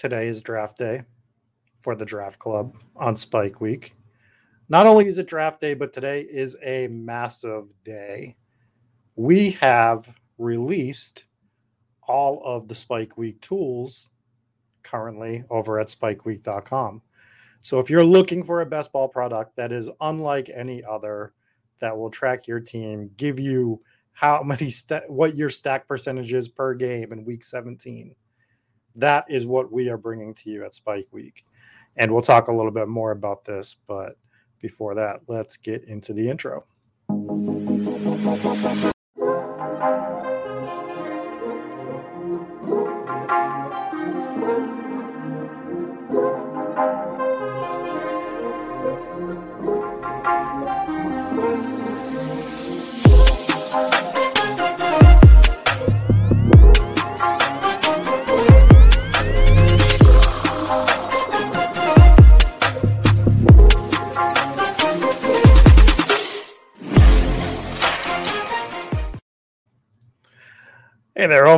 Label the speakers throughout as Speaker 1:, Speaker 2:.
Speaker 1: Today is draft day for the draft club on Spike Week. Not only is it draft day, but today is a massive day. We have released all of the Spike Week tools currently over at spikeweek.com. So if you're looking for a best ball product that is unlike any other, that will track your team, give you how many st- what your stack percentage is per game in week 17. That is what we are bringing to you at Spike Week. And we'll talk a little bit more about this, but before that, let's get into the intro.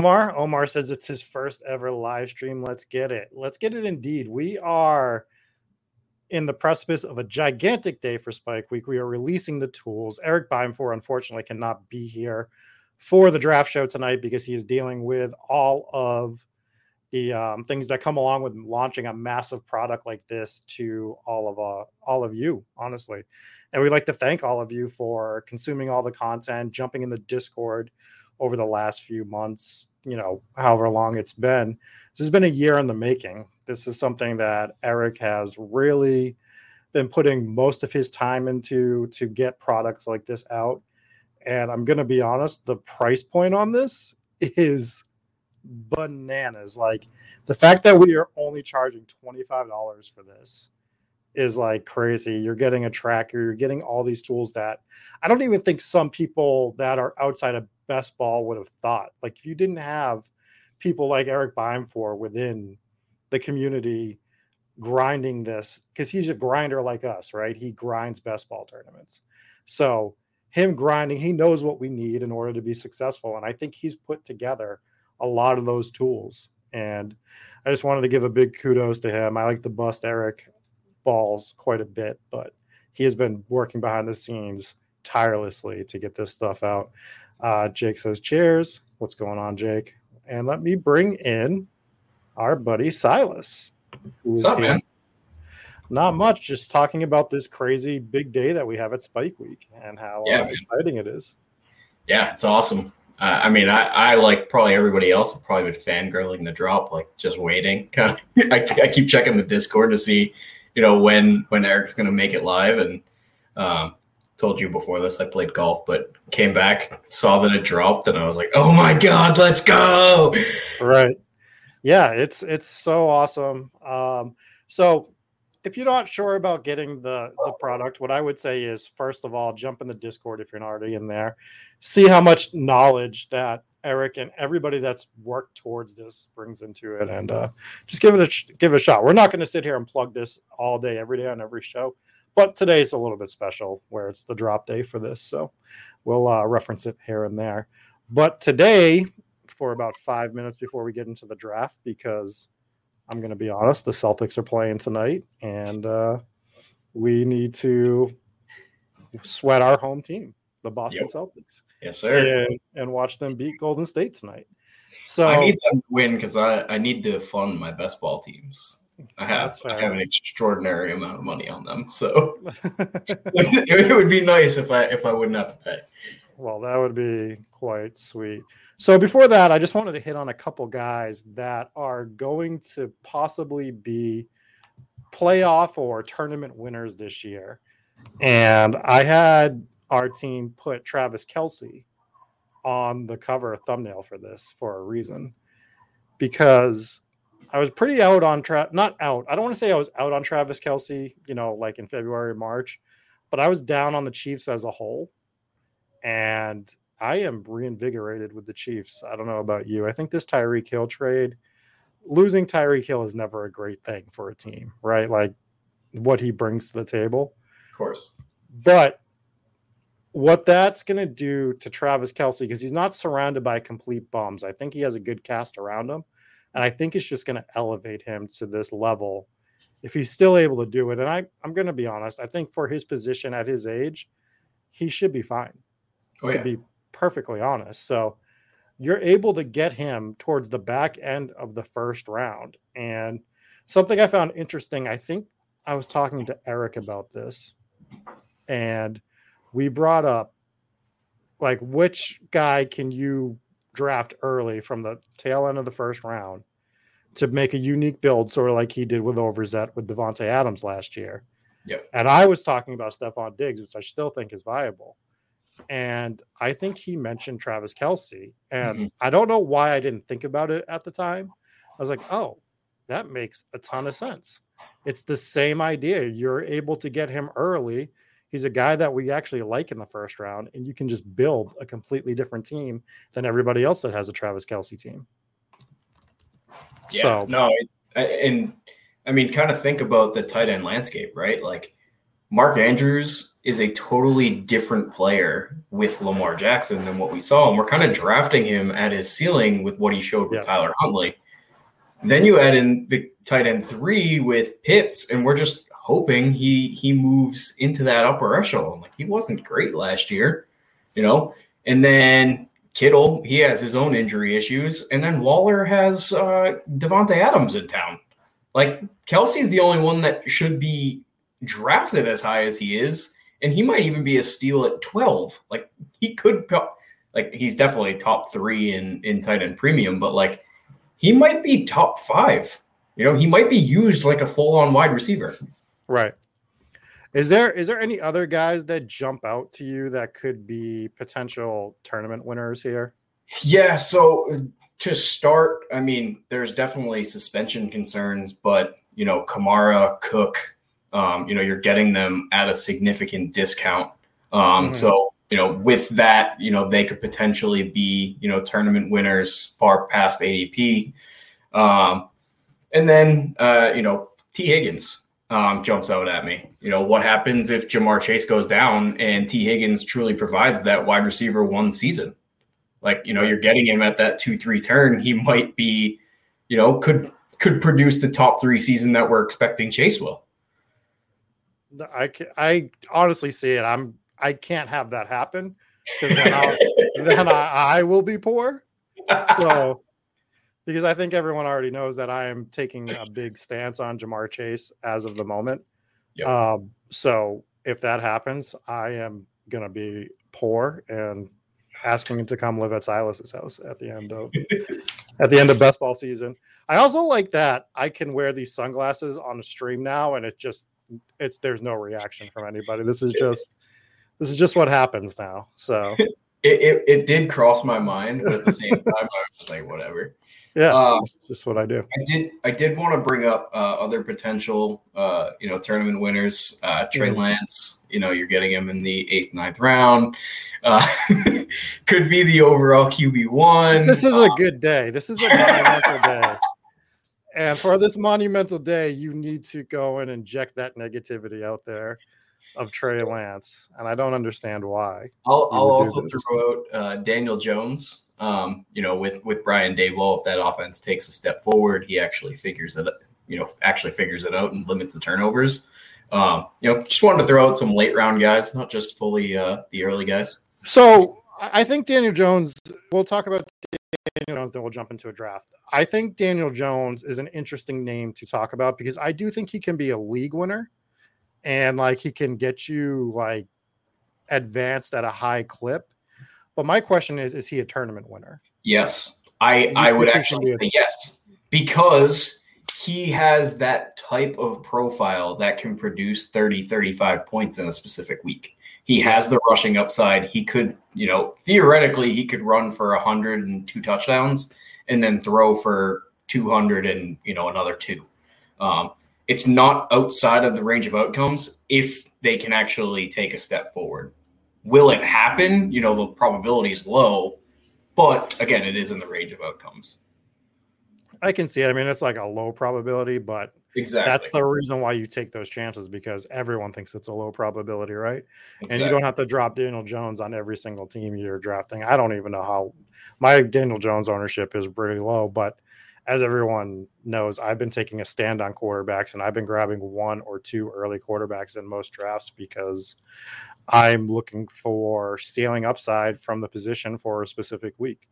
Speaker 1: Omar. Omar says it's his first ever live stream. Let's get it. Let's get it indeed. We are in the precipice of a gigantic day for Spike Week. We are releasing the tools. Eric Beimfohr, unfortunately, cannot be here for the draft show tonight because he is dealing with all of the um, things that come along with launching a massive product like this to all of uh, all of you, honestly. And we'd like to thank all of you for consuming all the content, jumping in the Discord over the last few months, you know, however long it's been. This has been a year in the making. This is something that Eric has really been putting most of his time into to get products like this out. And I'm going to be honest, the price point on this is bananas. Like the fact that we are only charging $25 for this is like crazy. You're getting a tracker, you're getting all these tools that I don't even think some people that are outside of best ball would have thought. Like if you didn't have people like Eric Beimfohr within the community grinding this, because he's a grinder like us, right? He grinds best ball tournaments. So him grinding, he knows what we need in order to be successful. And I think he's put together a lot of those tools. And I just wanted to give a big kudos to him. I like to bust Eric balls quite a bit, but he has been working behind the scenes tirelessly to get this stuff out. Uh, Jake says, Cheers. What's going on, Jake? And let me bring in our buddy Silas.
Speaker 2: What's up, here. man?
Speaker 1: Not much, just talking about this crazy big day that we have at Spike Week and how
Speaker 2: Yeah,
Speaker 1: uh, exciting it is.
Speaker 2: Yeah, it's awesome. Uh, I mean, I, I like probably everybody else have probably been fangirling the drop, like just waiting. Kind of, I, I keep checking the Discord to see, you know, when when Eric's going to make it live. And um, told you before this, I played golf, but came back, saw that it dropped, and I was like, oh my god, let's go!
Speaker 1: Right. Yeah, it's it's so awesome. Um, so if you're not sure about getting the the product, what I would say is first of all, jump in the Discord if you're not already in there. See how much knowledge that Eric and everybody that's worked towards this brings into it, and uh, just give it a give it a shot. We're not going to sit here and plug this all day, every day on every show, but today's a little bit special where it's the drop day for this, so we'll uh, reference it here and there. But today, for about five minutes before we get into the draft, because I'm going to be honest. The Celtics are playing tonight, and uh, we need to sweat our home team, the Boston yep. Celtics.
Speaker 2: Yes, sir.
Speaker 1: And, and, watch them beat Golden State tonight. So
Speaker 2: I need them to win because I, I need to fund my best ball teams. I have I have an extraordinary amount of money on them, so it would be nice if I if I wouldn't have to pay.
Speaker 1: Well, that would be quite sweet. So before that, I just wanted to hit on a couple guys that are going to possibly be playoff or tournament winners this year. And I had our team put Travis Kelce on the cover thumbnail for this for a reason. Because I was pretty out on Tra- not out. I don't want to say I was out on Travis Kelce. you know, like in February, March, but I was down on the Chiefs as a whole. And I am reinvigorated with the Chiefs. I don't know about you. I think this Tyreek Hill trade, losing Tyreek Hill is never a great thing for a team, right? Like what he brings to the table.
Speaker 2: Of course.
Speaker 1: But what that's going to do to Travis Kelce, because he's not surrounded by complete bums, I think he has a good cast around him. And I think it's just going to elevate him to this level if he's still able to do it. And I, I'm going to be honest, I think for his position at his age, he should be fine. Oh, yeah. To be perfectly honest. So you're able to get him towards the back end of the first round. And something I found interesting, I think I was talking to Eric about this, and we brought up like which guy can you draft early from the tail end of the first round to make a unique build, sort of like he did with Overzet with Davante Adams last year.
Speaker 2: Yep.
Speaker 1: And I was talking about Stefon Diggs, which I still think is viable and I think he mentioned Travis Kelce. And mm-hmm. I don't know why I didn't think about it at the time. I was like, oh, that makes a ton of sense. It's the same idea. You're able to get him early. He's a guy that we actually like in the first round, and you can just build a completely different team than everybody else that has a Travis Kelce team.
Speaker 2: Yeah, so, no, and I mean, kind of think about the tight end landscape, right? Like Mark Andrews is a totally different player with Lamar Jackson than what we saw. And we're kind of drafting him at his ceiling with what he showed with yes. Tyler Huntley. Then you add in the tight end three with Pitts, and we're just hoping he he moves into that upper echelon. Like he wasn't great last year, you know. And then Kittle, he has his own injury issues, and then Waller has uh, Davante Adams in town. Like Kelce's the only one that should be drafted as high as he is, and he might even be a steal at 12. Like he could like he's definitely top three in in tight end premium, but like he might be top five. You know, he might be used like a full on wide receiver.
Speaker 1: Right. Is there is there any other guys that jump out to you that could be potential tournament winners here?
Speaker 2: Yeah, so to start, I mean, there's definitely suspension concerns, but you know, Kamara, Cook, um, you know, you're getting them at a significant discount. Um, mm-hmm. So, you know, with that, you know, they could potentially be, you know, tournament winners far past ADP. Um, and then, uh, you know, Tee Higgins um, jumps out at me. You know, what happens if Ja'Marr Chase goes down and Tee Higgins truly provides that wide receiver one season? Like, you know, you're getting him at that two, three turn. He might be, you know, could could produce the top three season that we're expecting Chase will.
Speaker 1: I can, I honestly see it. I'm I can't have that happen because then, then I, I will be poor. So because I think everyone already knows that I am taking a big stance on Ja'Marr Chase as of the moment. Yep. Um, so if that happens, I am gonna be poor and asking him to come live at Silas's house at the end of at the end of best ball season. I also like that I can wear these sunglasses on a stream now, and it just it's there's no reaction from anybody. This is just this is just what happens now. So
Speaker 2: it, it, it did cross my mind, but at the same time, I was just like, whatever.
Speaker 1: Yeah, uh, just what I do.
Speaker 2: I did. I did want to bring up uh, other potential, uh, you know, tournament winners. Uh, Trey mm-hmm. Lance. You know, you're getting him in the eighth, ninth round. Uh, could be the overall QB one.
Speaker 1: This is a uh, good day. This is a monumental day. And for this monumental day, you need to go and inject that negativity out there of Trey Lance, and I don't understand why.
Speaker 2: I'll, I'll also throw out uh, Daniel Jones. Um, you know, with with Brian Daboll, if that offense takes a step forward, he actually figures it. You know, actually figures it out and limits the turnovers. Um, you know, just wanted to throw out some late round guys, not just fully uh, the early guys.
Speaker 1: So I think Daniel Jones. We'll talk about Daniel Jones, then we'll jump into a draft. I think Daniel Jones is an interesting name to talk about because I do think he can be a league winner and like he can get you like advanced at a high clip. But my question is, is he a tournament winner?
Speaker 2: Yes. I I would actually say yes. Because he has that type of profile that can produce 30, 35 points in a specific week. He has the rushing upside. He could, you know, theoretically, he could run for 102 touchdowns and then throw for 200 and, you know, another two. Um, it's not outside of the range of outcomes if they can actually take a step forward. Will it happen? You know, the probability is low, but again, it is in the range of outcomes.
Speaker 1: I can see it. I mean, it's like a low probability, but exactly that's the reason why you take those chances because everyone thinks it's a low probability, right? Exactly. And you don't have to drop Daniel Jones on every single team you're drafting. I don't even know how my Daniel Jones ownership is pretty low, but as everyone knows, I've been taking a stand on quarterbacks and I've been grabbing one or two early quarterbacks in most drafts because I'm looking for stealing upside from the position for a specific week.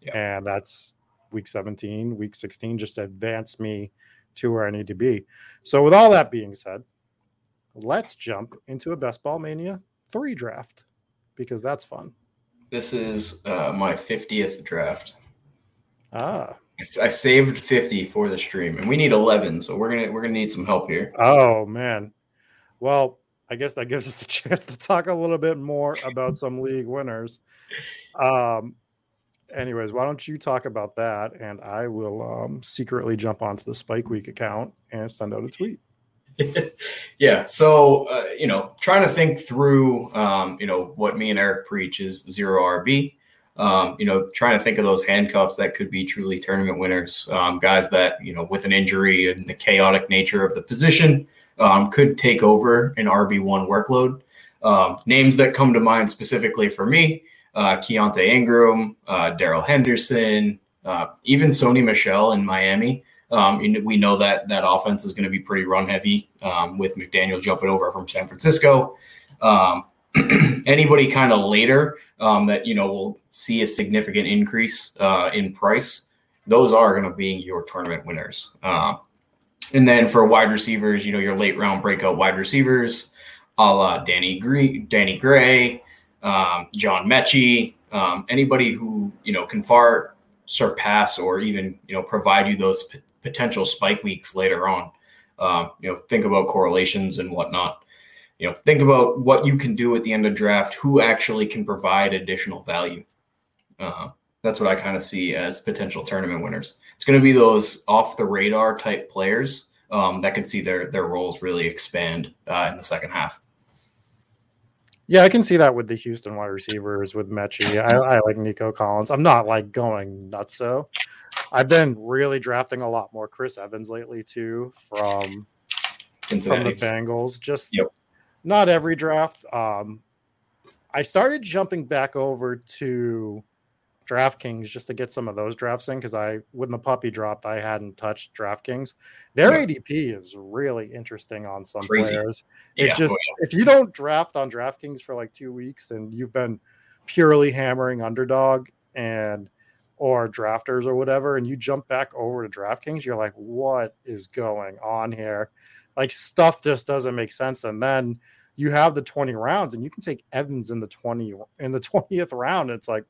Speaker 1: Yeah. And that's week 17, week 16, just advance me to where I need to be. So, with all that being said, let's jump into a Best Ball Mania 3 draft because that's fun.
Speaker 2: This is uh, my 50th draft.
Speaker 1: Ah,
Speaker 2: I saved 50 for the stream, and we need 11, so we're gonna we're gonna need some help here.
Speaker 1: Oh man, well, I guess that gives us a chance to talk a little bit more about some league winners. Um, anyways, why don't you talk about that, and I will um, secretly jump onto the Spike Week account and send out a tweet.
Speaker 2: yeah, so uh, you know, trying to think through, um, you know, what me and Eric preach is zero RB um, you know, trying to think of those handcuffs that could be truly tournament winners, um, guys that you know, with an injury and the chaotic nature of the position, um, could take over an RB one workload. Um, names that come to mind specifically for me: uh, Keaontay Ingram, uh, Darrell Henderson, uh, even Sony Michel in Miami. Um, we know that that offense is going to be pretty run heavy um, with McDaniel jumping over from San Francisco. Um, anybody kind of later um, that you know will see a significant increase uh, in price, those are going to be your tournament winners. Uh, and then for wide receivers, you know your late round breakout wide receivers, a la Danny Gray, Danny Gray, um, John Metchie, um, anybody who you know can far surpass or even you know provide you those p- potential spike weeks later on. Uh, you know, think about correlations and whatnot you know, think about what you can do at the end of draft, who actually can provide additional value. Uh, that's what I kind of see as potential tournament winners. It's going to be those off the radar type players um, that could see their their roles really expand uh, in the second half.
Speaker 1: Yeah, I can see that with the Houston wide receivers with Metchie. I, I like Nico Collins. I'm not like going nuts so. I've been really drafting a lot more Chris Evans lately too from Cincinnati. from the Bengals. Just yep not every draft. Um, I started jumping back over to DraftKings just to get some of those drafts in because I, when the puppy dropped, I hadn't touched DraftKings. Their yeah. ADP is really interesting on some Crazy. players. It yeah. just, oh, yeah. if you don't draft on DraftKings for like two weeks and you've been purely hammering underdog and or drafters or whatever, and you jump back over to DraftKings, you're like, what is going on here? Like stuff just doesn't make sense. And then you have the 20 rounds and you can take Evans in the 20 in the 20th round. It's like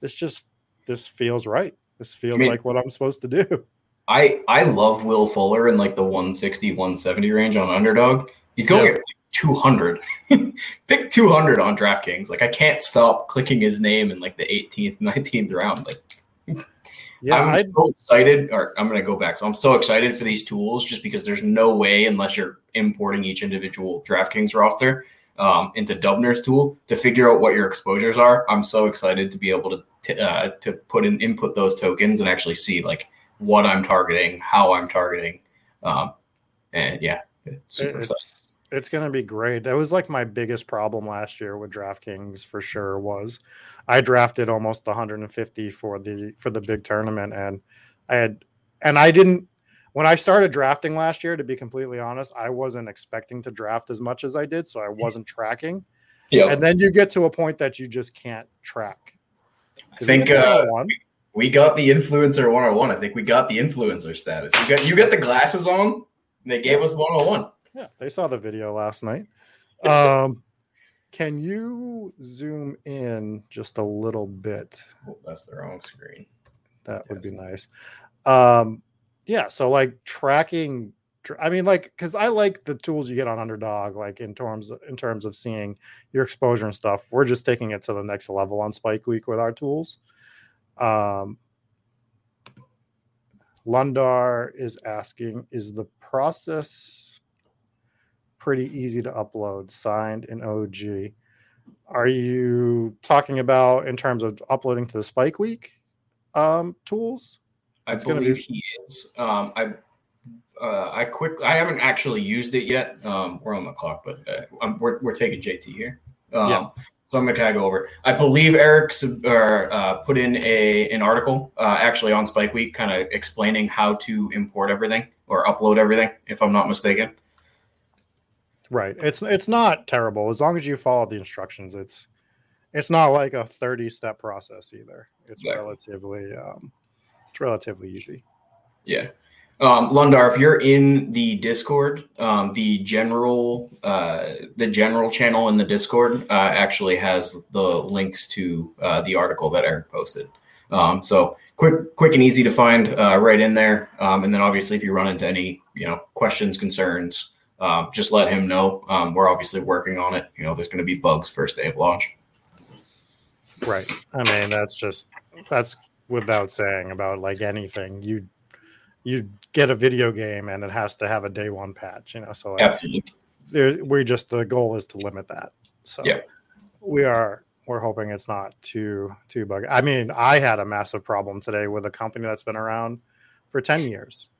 Speaker 1: this just this feels right. This feels I mean, like what I'm supposed to do.
Speaker 2: I I love Will Fuller in like the 160 170 range on underdog. He's going yeah. at 200. Pick 200 on DraftKings. Like I can't stop clicking his name in like the 18th 19th round. Like Yeah, I'm I'd... so excited. Or I'm going to go back. So I'm so excited for these tools, just because there's no way, unless you're importing each individual DraftKings roster um, into Dubner's tool to figure out what your exposures are. I'm so excited to be able to t- uh, to put in input those tokens and actually see like what I'm targeting, how I'm targeting, um, and yeah, it's super
Speaker 1: it's, exciting it's going to be great. That was like my biggest problem last year with DraftKings for sure was I drafted almost 150 for the for the big tournament and I had and I didn't when I started drafting last year to be completely honest, I wasn't expecting to draft as much as I did, so I wasn't tracking. Yeah. And then you get to a point that you just can't track.
Speaker 2: I think uh, we got the influencer 101. I think we got the influencer status. You got you got the glasses on. they gave us 101.
Speaker 1: Yeah, they saw the video last night. Um, can you zoom in just a little bit?
Speaker 2: Oh, that's the wrong screen.
Speaker 1: That yes. would be nice. Um, yeah, so like tracking. I mean, like, because I like the tools you get on Underdog, like in terms of, in terms of seeing your exposure and stuff. We're just taking it to the next level on Spike Week with our tools. Um, Lundar is asking, is the process pretty easy to upload, signed in OG. Are you talking about in terms of uploading to the Spike Week um, tools?
Speaker 2: I it's believe be... he is. Um, I uh, I quick I haven't actually used it yet. Um, we're on the clock, but uh, we're we're taking JT here. Um, yeah. So I'm gonna kind of go over. I believe Eric's or uh, put in a an article uh, actually on Spike Week, kind of explaining how to import everything or upload everything, if I'm not mistaken.
Speaker 1: Right. It's it's not terrible as long as you follow the instructions. It's it's not like a 30 step process either. It's exactly. relatively um it's relatively easy.
Speaker 2: Yeah. Um, Lundar, if you're in the Discord, um, the general uh, the general channel in the Discord uh, actually has the links to uh, the article that Eric posted. Um, so quick, quick and easy to find uh, right in there. Um, and then obviously, if you run into any you know questions, concerns, um, just let him know. Um, we're obviously working on it. You know, there's going to be bugs first day of launch.
Speaker 1: Right. I mean, that's just that's without saying about like anything. You you get a video game and it has to have a day one patch. You know, so like,
Speaker 2: absolutely.
Speaker 1: We just the goal is to limit that. So yeah, we are we're hoping it's not too too buggy. I mean, I had a massive problem today with a company that's been around for ten years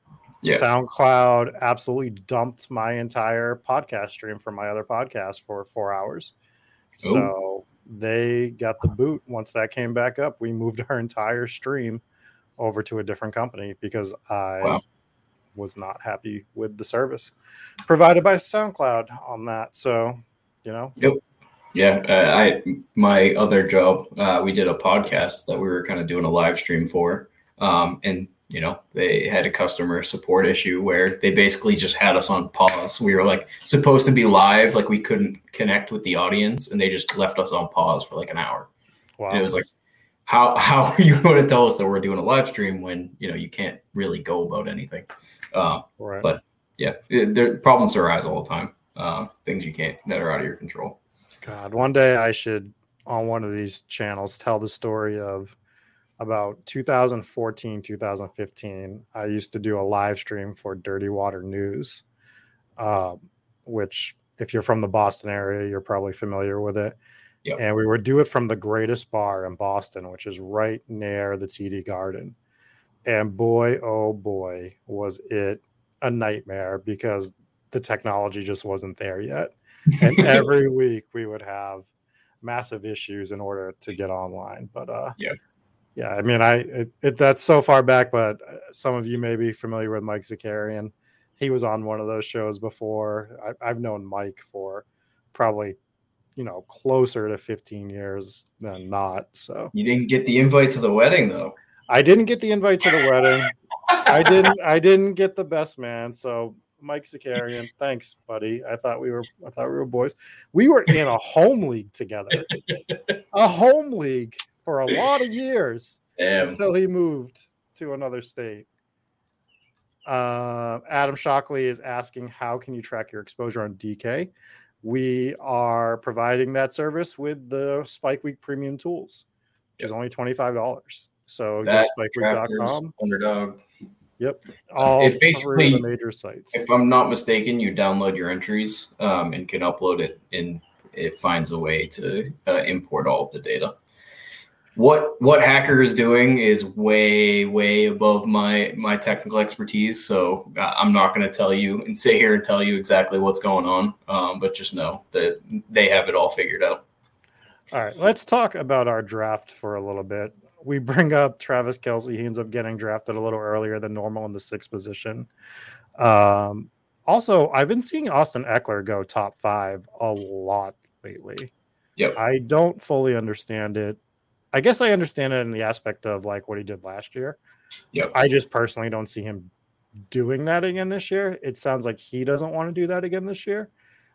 Speaker 1: yeah. SoundCloud absolutely dumped my entire podcast stream from my other podcast for four hours. Ooh. So they got the boot once that came back up. We moved our entire stream over to a different company because I wow. was not happy with the service provided by SoundCloud on that. So, you know.
Speaker 2: Yep. Yeah, uh, I my other job, uh, we did a podcast that we were kind of doing a live stream for, um, and you know they had a customer support issue where they basically just had us on pause we were like supposed to be live like we couldn't connect with the audience and they just left us on pause for like an hour wow. and it was like how how are you going to tell us that we're doing a live stream when you know you can't really go about anything uh, right. but yeah there problems arise all the time uh, things you can't that are out of your control
Speaker 1: god one day i should on one of these channels tell the story of about 2014 2015 i used to do a live stream for dirty water news uh, which if you're from the boston area you're probably familiar with it. Yep. and we would do it from the greatest bar in boston which is right near the td garden. And boy oh boy was it a nightmare because the technology just wasn't there yet. And every week we would have massive issues in order to get online. But uh yeah yeah, I mean, I it, it, that's so far back, but uh, some of you may be familiar with Mike Zakarian. He was on one of those shows before. I, I've known Mike for probably, you know, closer to 15 years than not. So
Speaker 2: you didn't get the invite to the wedding, though.
Speaker 1: I didn't get the invite to the wedding. I didn't. I didn't get the best man. So Mike Zakarian, thanks, buddy. I thought we were. I thought we were boys. We were in a home league together. a home league for a lot of years Damn. until he moved to another state. Uh, Adam Shockley is asking, how can you track your exposure on DK? We are providing that service with the Spike Week Premium tools, which yep. is only twenty five dollars. So
Speaker 2: That,
Speaker 1: go to spikeweek.com.
Speaker 2: Underdog.
Speaker 1: Yep. All
Speaker 2: It basically-
Speaker 1: the major sites.
Speaker 2: If I'm not mistaken, you download your entries um, and can upload it, and it finds a way to uh, import all of the data. What what Hacker is doing is way way above my my technical expertise, so uh, I'm not going to tell you and sit here and tell you exactly what's going on. Um, but just know that they have it all figured out.
Speaker 1: All right, let's talk about our draft for a little bit. We bring up Travis Kelce. He ends up getting drafted a little earlier than normal in the sixth position. Um, also, I've been seeing Austin Ekeler go top five a lot lately.
Speaker 2: Yep.
Speaker 1: I don't fully understand it. I guess I understand it in the aspect of like what he did last year.
Speaker 2: Yep.
Speaker 1: I just personally don't see him doing that again this year. It sounds like he doesn't want to do that again this year.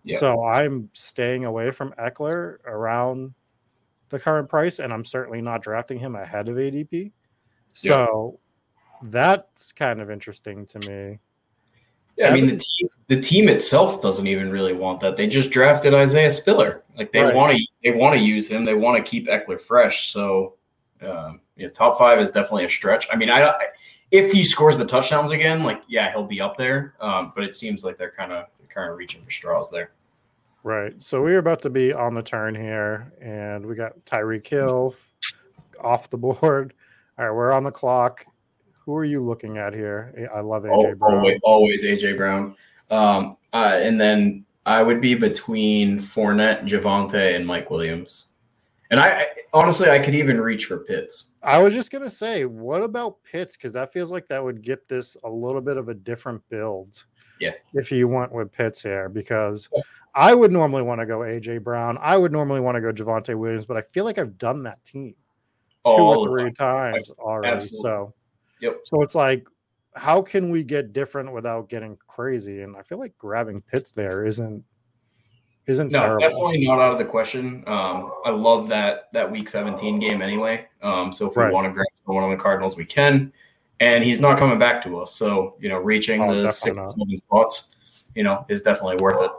Speaker 2: Yep.
Speaker 1: So I'm staying away from Ekeler around the current price, and I'm certainly not drafting him ahead of ADP. So that's kind of interesting to me.
Speaker 2: Yeah, I mean the team the team itself doesn't even really want that. They just drafted Isaiah Spiller. Like they
Speaker 1: Right.
Speaker 2: want to they want to use him. They want to keep Ekeler fresh. So um, yeah, top five is definitely a stretch. I mean, I, I if he scores the touchdowns again, like yeah, he'll be up there. Um, but it seems like they're kind of kind of reaching for straws there.
Speaker 1: Right. So we're about to be on the turn here, and we got Tyreek Hill off the board. All right, we're on the clock. Who are you looking at here? I love AJ
Speaker 2: Al-
Speaker 1: Brown.
Speaker 2: Always, always AJ Brown. Um, uh, and then I would be between Fournette, Javonte, and Mike Williams. And I I- honestly, I could even reach for Pitts.
Speaker 1: I was just gonna say, what about Pitts? Because that feels like that would get this a little bit of a different build.
Speaker 2: Yeah.
Speaker 1: If you went with Pitts here, because
Speaker 2: Yeah.
Speaker 1: I would normally want to go AJ Brown. I would normally want to go Javonte Williams, but I feel like I've done that team two or three
Speaker 2: time.
Speaker 1: times already.
Speaker 2: Absolutely.
Speaker 1: So
Speaker 2: Yep.
Speaker 1: so it's like, how can we get different without getting crazy? And I feel like grabbing Pitts there isn't isn't
Speaker 2: No,
Speaker 1: terrible.
Speaker 2: definitely not out of the question. Um, I love that that week 17 game anyway. Um, so if we
Speaker 1: Right.
Speaker 2: want to grab someone on the Cardinals, we can. And he's not coming back to us. So, you know, reaching
Speaker 1: Oh,
Speaker 2: the six spots, you know, is definitely worth it.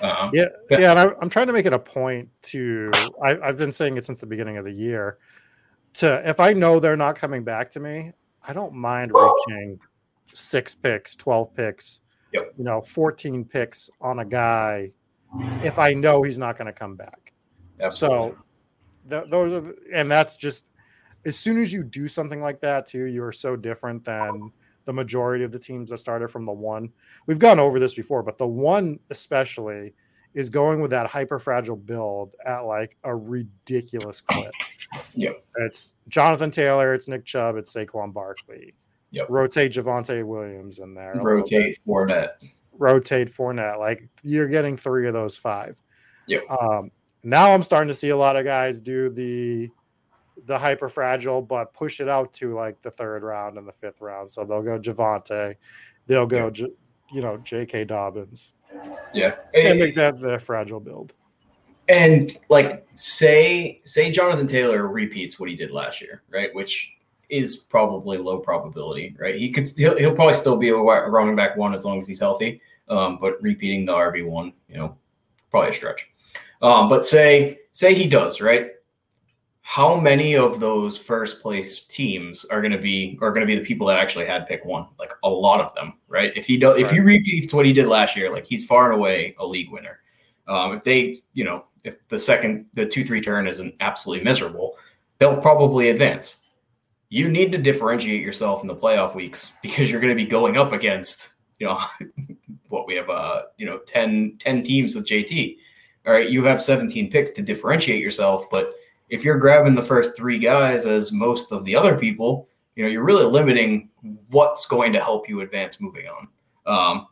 Speaker 2: Uh,
Speaker 1: Yeah,
Speaker 2: Yeah.
Speaker 1: yeah, and I, I'm trying to make it a point to. I, I've been saying it since the beginning of the year. To if I know they're not coming back to me, I don't mind reaching six picks, twelve picks,
Speaker 2: Yep.
Speaker 1: you know, fourteen picks on a guy if I know he's not going to come back.
Speaker 2: absolutely.
Speaker 1: So th- those are, the- and that's just as soon as you do something like that too, you're so different than the majority of the teams that started from the one. We've gone over this before, but the one especially is going with that hyper fragile build at like a ridiculous clip.
Speaker 2: Yep.
Speaker 1: It's Jonathan Taylor, it's Nick Chubb, it's Saquon Barkley.
Speaker 2: Yep.
Speaker 1: Rotate Javonte Williams in there.
Speaker 2: rotate Fournette.
Speaker 1: rotate Fournette. Like you're getting three of those five.
Speaker 2: Yep.
Speaker 1: Um, now I'm starting to see a lot of guys do the the hyper fragile, but push it out to like the third round and the fifth round. So they'll go Javonte, they'll go, J- you know, J.K. Dobbins,
Speaker 2: Yeah.
Speaker 1: and make that their fragile build.
Speaker 2: And like say say Jonathan Taylor repeats what he did last year, right? Which is probably low probability, right? He could he'll, he'll probably still be a running back one as long as he's healthy. Um, but repeating the RB one, you know, probably a stretch. Um, but say say he does, right? How many of those first place teams are going to be are going to be the people that actually had pick one? Like a lot of them, right? If he does, if he repeats what he did last year, like he's far and away a league winner. Um, if they, you know, if the second, the two three turn isn't absolutely miserable, they'll probably advance. You need to differentiate yourself in the playoff weeks because you're going to be going up against, you know, what we have, uh, you know, 10, 10 teams with JT. All right, you have 17 picks to differentiate yourself, but if you're grabbing the first three guys as most of the other people, you know, you're really limiting what's going to help you advance moving on. Um,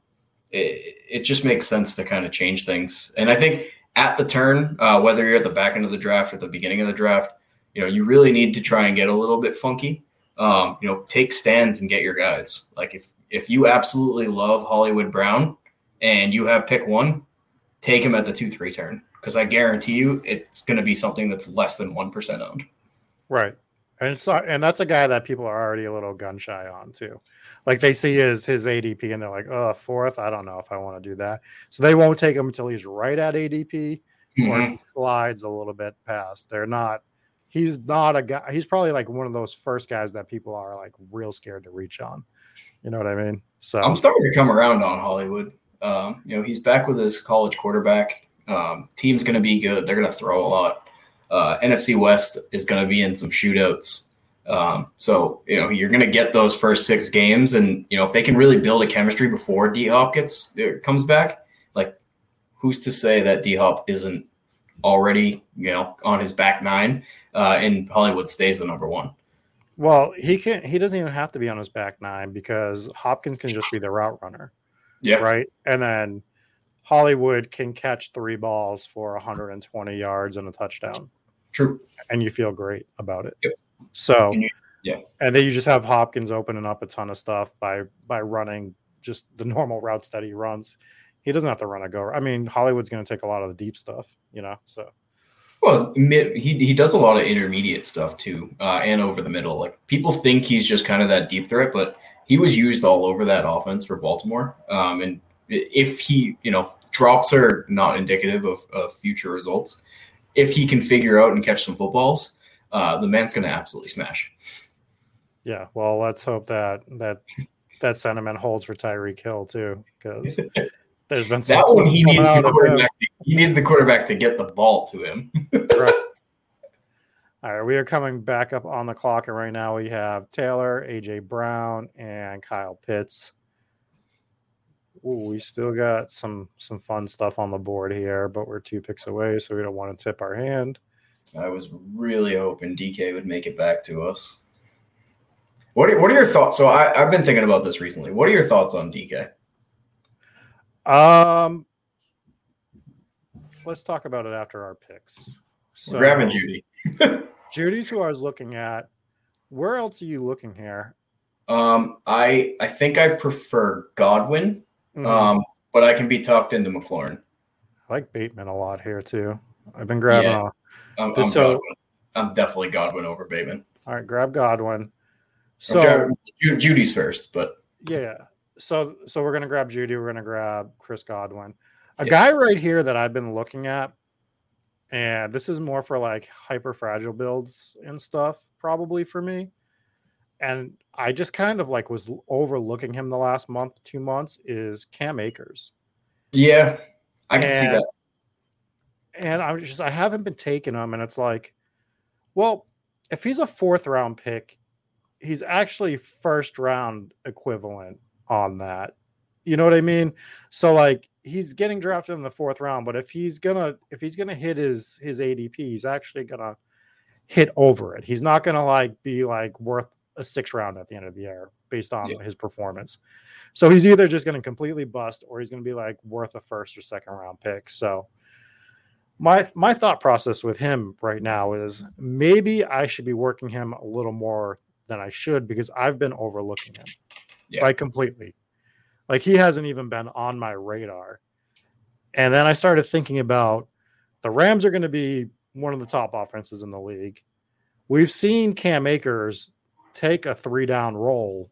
Speaker 2: it, it just makes sense to kind of change things. And I think at the turn, uh, whether you're at the back end of the draft or the beginning of the draft, you know, you really need to try and get a little bit funky. Um, you know, take stands and get your guys. Like if if you absolutely love Hollywood Brown and you have pick one, take him at the two three turn because I guarantee you it's going to be something that's less than one percent owned.
Speaker 1: Right. And it's not, and that's a guy that people are already a little gun shy on too. Like they see his his ADP and they're like, oh, fourth. I don't know if I want to do that. So they won't take him until he's right at ADP or if
Speaker 2: Mhm.
Speaker 1: he slides a little bit past. They're not he's not a guy. He's probably like one of those first guys that people are like real scared to reach on. You know what I mean? So
Speaker 2: I'm starting to come around on Hollywood. Um, you know, he's back with his college quarterback. Um, team's going to be good. They're going to throw a lot. Uh, NFC West is going to be in some shootouts. Um, so you know you're going to get those first six games, and you know if they can really build a chemistry before D Hop gets uh, comes back, like who's to say that D Hop isn't already you know on his back nine, uh, and Hollywood stays the number one.
Speaker 1: Well, he can He doesn't even have to be on his back nine because Hopkins can just be the route runner.
Speaker 2: Yeah.
Speaker 1: Right. And then Hollywood can catch three balls for 120 yards and a touchdown.
Speaker 2: True.
Speaker 1: And you feel great about it.
Speaker 2: Yep.
Speaker 1: So
Speaker 2: And you- yeah.
Speaker 1: And then you just have Hopkins opening up a ton of stuff by by running just the normal routes that he runs. He doesn't have to run a go. I mean, Hollywood's going to take a lot of the deep stuff, you know. So
Speaker 2: Well, he he does a lot of intermediate stuff too, uh, and over the middle. Like people think he's just kind of that deep threat, but he was used all over that offense for Baltimore. Um, and if he, you know, drops are not indicative of, of future results. If he can figure out and catch some footballs, uh, the man's going to absolutely smash.
Speaker 1: yeah, well, let's hope that that that sentiment holds for Tyreek Hill too, because there's been some
Speaker 2: That one, he needs the quarterback. He needs the quarterback to get the ball to him.
Speaker 1: Right. All right, we are coming back up on the clock, and right now we have Taylor, AJ Brown, and Kyle Pitts. Ooh, we still got some some fun stuff on the board here, but we're two picks away, so we don't want to tip our hand.
Speaker 2: I was really hoping DK would make it back to us. What are, what are your thoughts? So I, I've been thinking about this recently. What are your thoughts on DK?
Speaker 1: Um, let's talk about it after our picks. So,
Speaker 2: Grabbing Jeudy.
Speaker 1: Jeudy's who I was looking at. Where else are you looking here?
Speaker 2: Um, I I think I prefer Godwin,
Speaker 1: Mhm.
Speaker 2: um, but I can be talked into McLaurin.
Speaker 1: I like Bateman a lot here too. I've been grabbing.
Speaker 2: Yeah. I'm, I'm,
Speaker 1: so-
Speaker 2: Godwin. I'm definitely Godwin over Bateman.
Speaker 1: all right, grab Godwin. So
Speaker 2: Ju- Jeudy's first, but
Speaker 1: yeah, so so we're gonna grab Jeudy. We're gonna grab Chris Godwin. A
Speaker 2: Yeah.
Speaker 1: guy right here that I've been looking at, and this is more for like hyper fragile builds and stuff, probably for me. And I just kind of like was overlooking him the last month, two months. Is Cam Akers.
Speaker 2: yeah, I can see that.
Speaker 1: and I'm just I haven't been taking him, and it's like, well, if he's a fourth round pick, he's actually first round equivalent on that. You know what I mean? So like he's getting drafted in the fourth round, but if he's gonna if he's gonna hit his his ADP, he's actually gonna hit over it. He's not gonna like be like worth a six round at the end of the year based on
Speaker 2: Yeah.
Speaker 1: his performance. So he's either just gonna completely bust or he's gonna be like worth a first or second round pick. So my my thought process with him right now is maybe I should be working him a little more than I should because I've been overlooking him.
Speaker 2: Yeah.
Speaker 1: Like completely. Like he hasn't even been on my radar. And then I started thinking about the Rams are going to be one of the top offenses in the league. We've seen Cam Akers take a three down role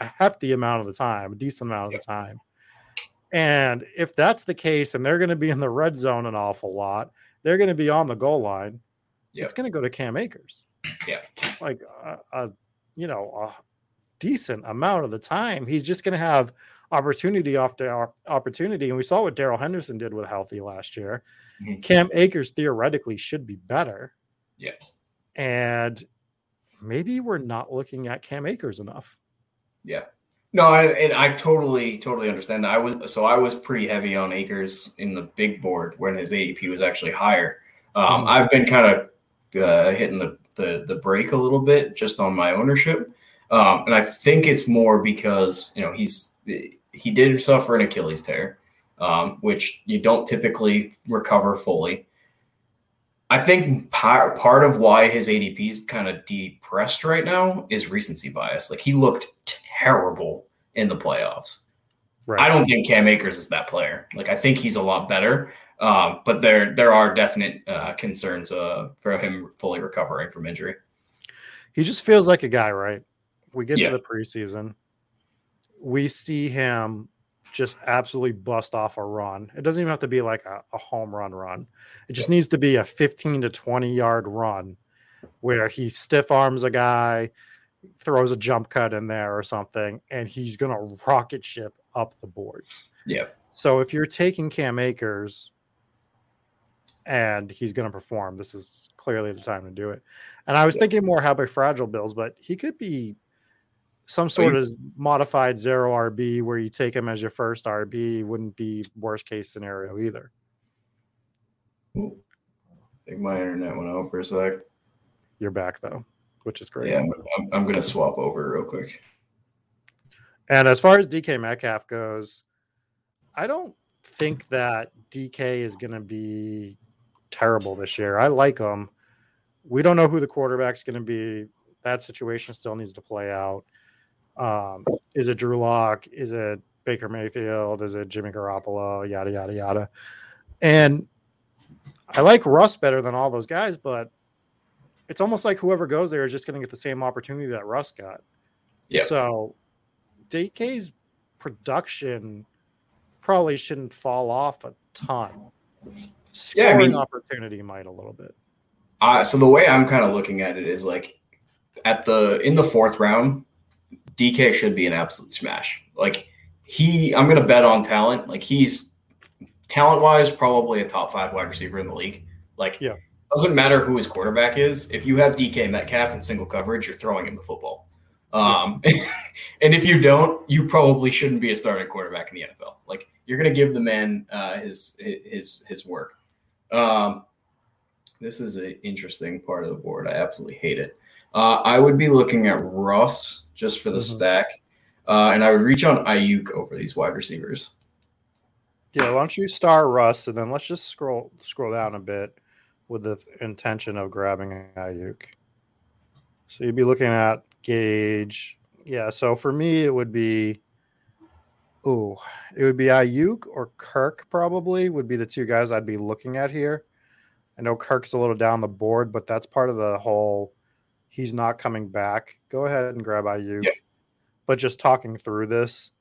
Speaker 1: a hefty amount of the time, a decent amount of the time. And if that's the case, and they're going to be in the red zone an awful lot, they're going to be on the goal line.
Speaker 2: Yep.
Speaker 1: It's going to go to Cam Akers.
Speaker 2: Yeah.
Speaker 1: like a, a you know a decent amount of the time, he's just going to have opportunity after opportunity. And we saw what Darrell Henderson did with healthy last year.
Speaker 2: Mhm.
Speaker 1: Cam Akers theoretically should be better,
Speaker 2: Yeah.
Speaker 1: and maybe we're not looking at Cam Akers enough.
Speaker 2: Yeah. No, I, and I totally, totally understand that. I was so I was pretty heavy on Akers in the big board when his ADP was actually higher. Um,
Speaker 1: Mhm.
Speaker 2: I've been kind of uh, hitting the, the the brake a little bit just on my ownership, um, and I think it's more because you know he's he did suffer an Achilles tear, um, which you don't typically recover fully. I think part part of why his ADP is kind of depressed right now is recency bias. Like he looked terrible in the playoffs.
Speaker 1: Right.
Speaker 2: I don't think Cam Akers is that player. Like I think he's a lot better, um, but there there are definite uh, concerns uh, for him fully recovering from injury.
Speaker 1: He just feels like a guy, right? We get
Speaker 2: Yeah.
Speaker 1: to the preseason, we see him just absolutely bust off a run. It doesn't even have to be like a, a home run run. It just needs to be a 15 to 20 yard run where he stiff arms a guy, throws a jump cut in there or something, and he's going to rocket ship up the boards.
Speaker 2: Yeah.
Speaker 1: So if you're taking Cam Akers and he's going to perform, this is clearly the time to do it. And I was
Speaker 2: Yeah.
Speaker 1: thinking more hyper fragile builds, but he could be some sort
Speaker 2: you-
Speaker 1: of modified zero RB where you take him as your first RB wouldn't be worst case scenario either.
Speaker 2: I think my internet went out for a sec.
Speaker 1: You're back though, which is great.
Speaker 2: Yeah, I'm, I'm, I'm gonna swap over real quick.
Speaker 1: And as far as DK Metcalf goes, I don't think that DK is going to be terrible this year. I like him. We don't know who the quarterback's going to be. That situation still needs to play out. Um, is it Drew Lock? Is it Baker Mayfield? Is it Jimmy Garoppolo? Yada yada yada. And I like Russ better than all those guys, but it's almost like whoever goes there is just going to get the same opportunity that Russ got.
Speaker 2: Yep.
Speaker 1: So DK's production probably shouldn't fall off a ton.
Speaker 2: Yeah, I
Speaker 1: Scoring
Speaker 2: mean-
Speaker 1: opportunity might a little bit.
Speaker 2: Uh, so the way I'm kind of looking at it is like at the in the fourth round, DK should be an absolute smash. Like he, I'm gonna bet on talent. Like he's talent wise, probably a top five wide receiver in the league. Like
Speaker 1: Yeah.
Speaker 2: doesn't matter who his quarterback is. If you have DK Metcalf in single coverage, you're throwing him the football. Um, and if you don't, you probably shouldn't be a starting quarterback in the NFL. Like you're gonna give the man uh, his his his work. Um, this is an interesting part of the board. I absolutely hate it. Uh, I would be looking at Russ just for the
Speaker 1: Mhm.
Speaker 2: stack, uh, and I would reach on Aiyuk over these wide receivers.
Speaker 1: Yeah, why don't you star Russ and then let's just scroll scroll down a bit with the intention of grabbing Aiyuk. So you'd be looking at Gage. Yeah, so for me it would be oh, it would be Aiyuk or Kirk probably would be the two guys I'd be looking at here. I know Kirk's a little down the board, but that's part of the whole he's not coming back. Go ahead and grab Aiyuk.
Speaker 2: Yeah.
Speaker 1: But just talking through this,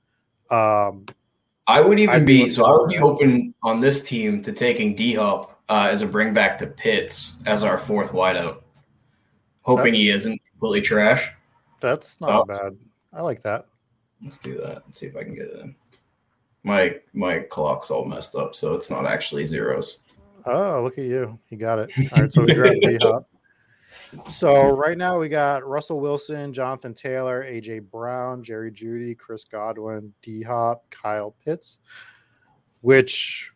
Speaker 1: um,
Speaker 2: I would even
Speaker 1: I'd be
Speaker 2: so I would be open on this team to taking D Hop uh, as a bring back to Pitts as our fourth wideout, hoping
Speaker 1: That's-
Speaker 2: he isn't completely trash.
Speaker 1: that's not
Speaker 2: Thoughts?
Speaker 1: bad. I like that.
Speaker 2: Let's do that. Let's see if I can get it in. My my clock's all messed up, so it's not actually zeros.
Speaker 1: Oh, look at you. You got it. All right, so we grabbed D Hop. So right now we got Russell Wilson, Jonathan Taylor, AJ Brown, Jerry Jeudy, Chris Godwin, D Hop, Kyle Pitts, which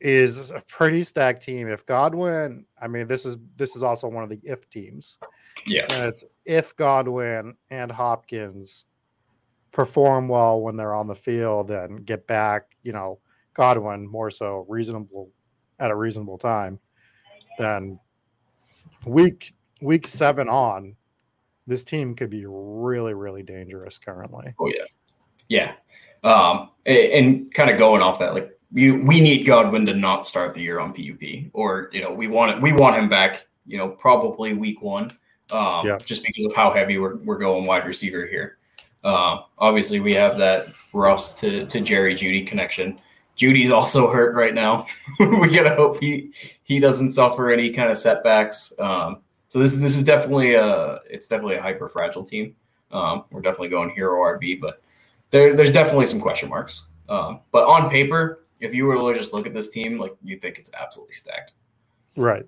Speaker 1: is a pretty stacked team. If Godwin, I mean, this is this is also one of the if teams.
Speaker 2: Yeah.
Speaker 1: And it's if Godwin and Hopkins perform well when they're on the field and get back, you know, Godwin more so reasonable at a reasonable time, then week week seven on, this team could be really, really dangerous currently.
Speaker 2: Oh yeah, yeah. Um, and, and kind of going off that, like you, we need Godwin to not start the year on PUP, or you know, we want it, we want him back. You know, probably week one. Um,
Speaker 1: Yeah.
Speaker 2: just because of how heavy we're we're going wide receiver here. Uh, obviously, we have that Russ to to Jerry Jeudy connection. Jeudy's also hurt right now. we gotta hope he he doesn't suffer any kind of setbacks. Um, so this is this is definitely a it's definitely a hyper fragile team. Um, we're definitely going hero RB, but there, there's definitely some question marks. Um, but on paper, if you were to just look at this team, like you think it's absolutely stacked.
Speaker 1: Right.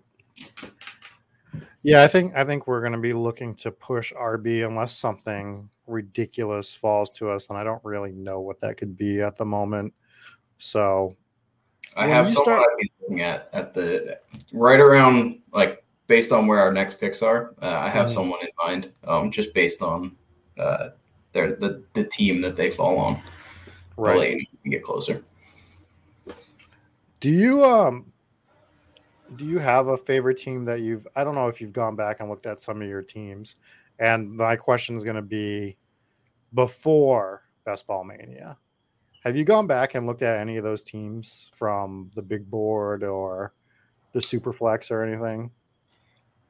Speaker 1: Yeah, I think I think we're going to be looking to push RB unless something ridiculous falls to us, and I don't really know what that could be at the moment. So
Speaker 2: I have someone
Speaker 1: start-
Speaker 2: I've been looking at at the right around like based on where our next picks are. Uh, I have
Speaker 1: Mhm.
Speaker 2: someone in mind, um, just based on uh, their the the team that they fall on.
Speaker 1: Right.
Speaker 2: you know when we get closer.
Speaker 1: Do you um do you have a favorite team that you've I don't know if you've gone back and looked at some of your teams. And my question is going to be before Best Ball Mania. Have you gone back and looked at any of those teams from the big board or the Superflex or anything?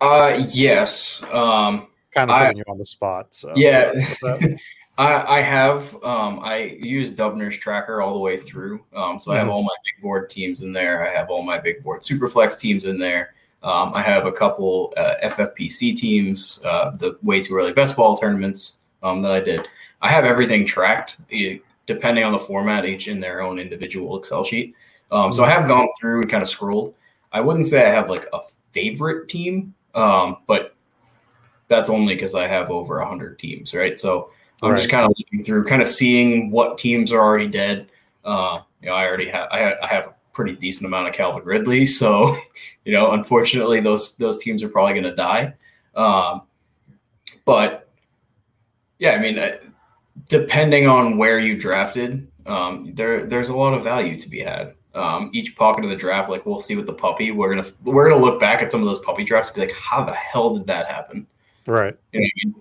Speaker 2: Uh, yes. Um,
Speaker 1: Kind of
Speaker 2: I-
Speaker 1: putting you on the spot. So
Speaker 2: Yeah.
Speaker 1: sorry about that.
Speaker 2: I, I have um, I use Dubner's tracker all the way through. Um, so I have
Speaker 1: Mhm.
Speaker 2: all my big board teams in there. I have all my big board superflex teams in there. Um, I have a couple uh, FFPC teams, uh, the way too early best ball tournaments um, that I did. I have everything tracked, eh, depending on the format, each in their own individual Excel sheet. Um, so I have gone through and kind of scrolled. I wouldn't say I have like a favorite team, um, but that's only because I have over 100 teams, right? So I'm just kind of looking through, kind of seeing what teams are already dead. Uh, you know, I already have I, ha- I have a pretty decent amount of Calvin Ridley, so you know, unfortunately, those those teams are probably going to die. Um, but yeah, I mean, depending on where you drafted, um, there there's a lot of value to be had. Um, each pocket of the draft, like we'll see with the puppy, we're gonna we're gonna look back at some of those puppy drafts and be like, how the hell did that happen?
Speaker 1: Right.
Speaker 2: You know I mean?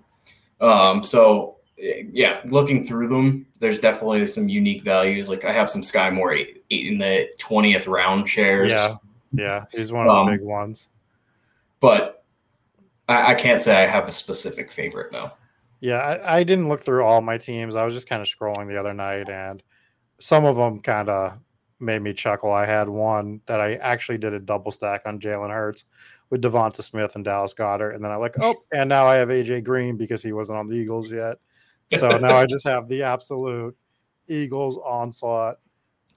Speaker 2: Um, so yeah, looking through them, there's definitely some unique values. Like I have some Skyy Moore eight, eight in the twentieth round shares.
Speaker 1: Yeah. Yeah. He's one of the
Speaker 2: Um,
Speaker 1: big ones.
Speaker 2: but I, I can't say I have a specific favorite now.
Speaker 1: Yeah, I, I didn't look through all my teams. I was just kind of scrolling the other night, and some of them kind of made me chuckle. I had one that I actually did a double stack on Jalen Hurts with Devonta Smith and Dallas Goedert, and then I like, oh, and now I have AJ Green because he wasn't on the Eagles yet. So now I just have the absolute Eagles onslaught.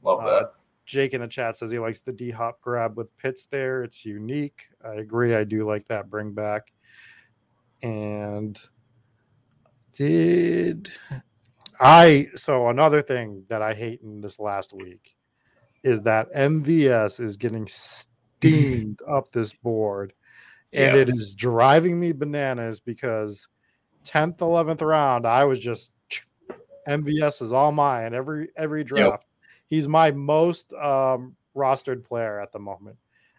Speaker 2: Love
Speaker 1: Uh,
Speaker 2: that.
Speaker 1: Jake in the chat says he likes the D hop grab with Pitts there. It's unique. I agree. I do like that bring back. And did I so another thing that I hate in this last week is that MVS is getting steamed up this board and it is driving me bananas because 10th 11th round I was just MVS is all mine every every draft. He's my most um rostered player at the moment.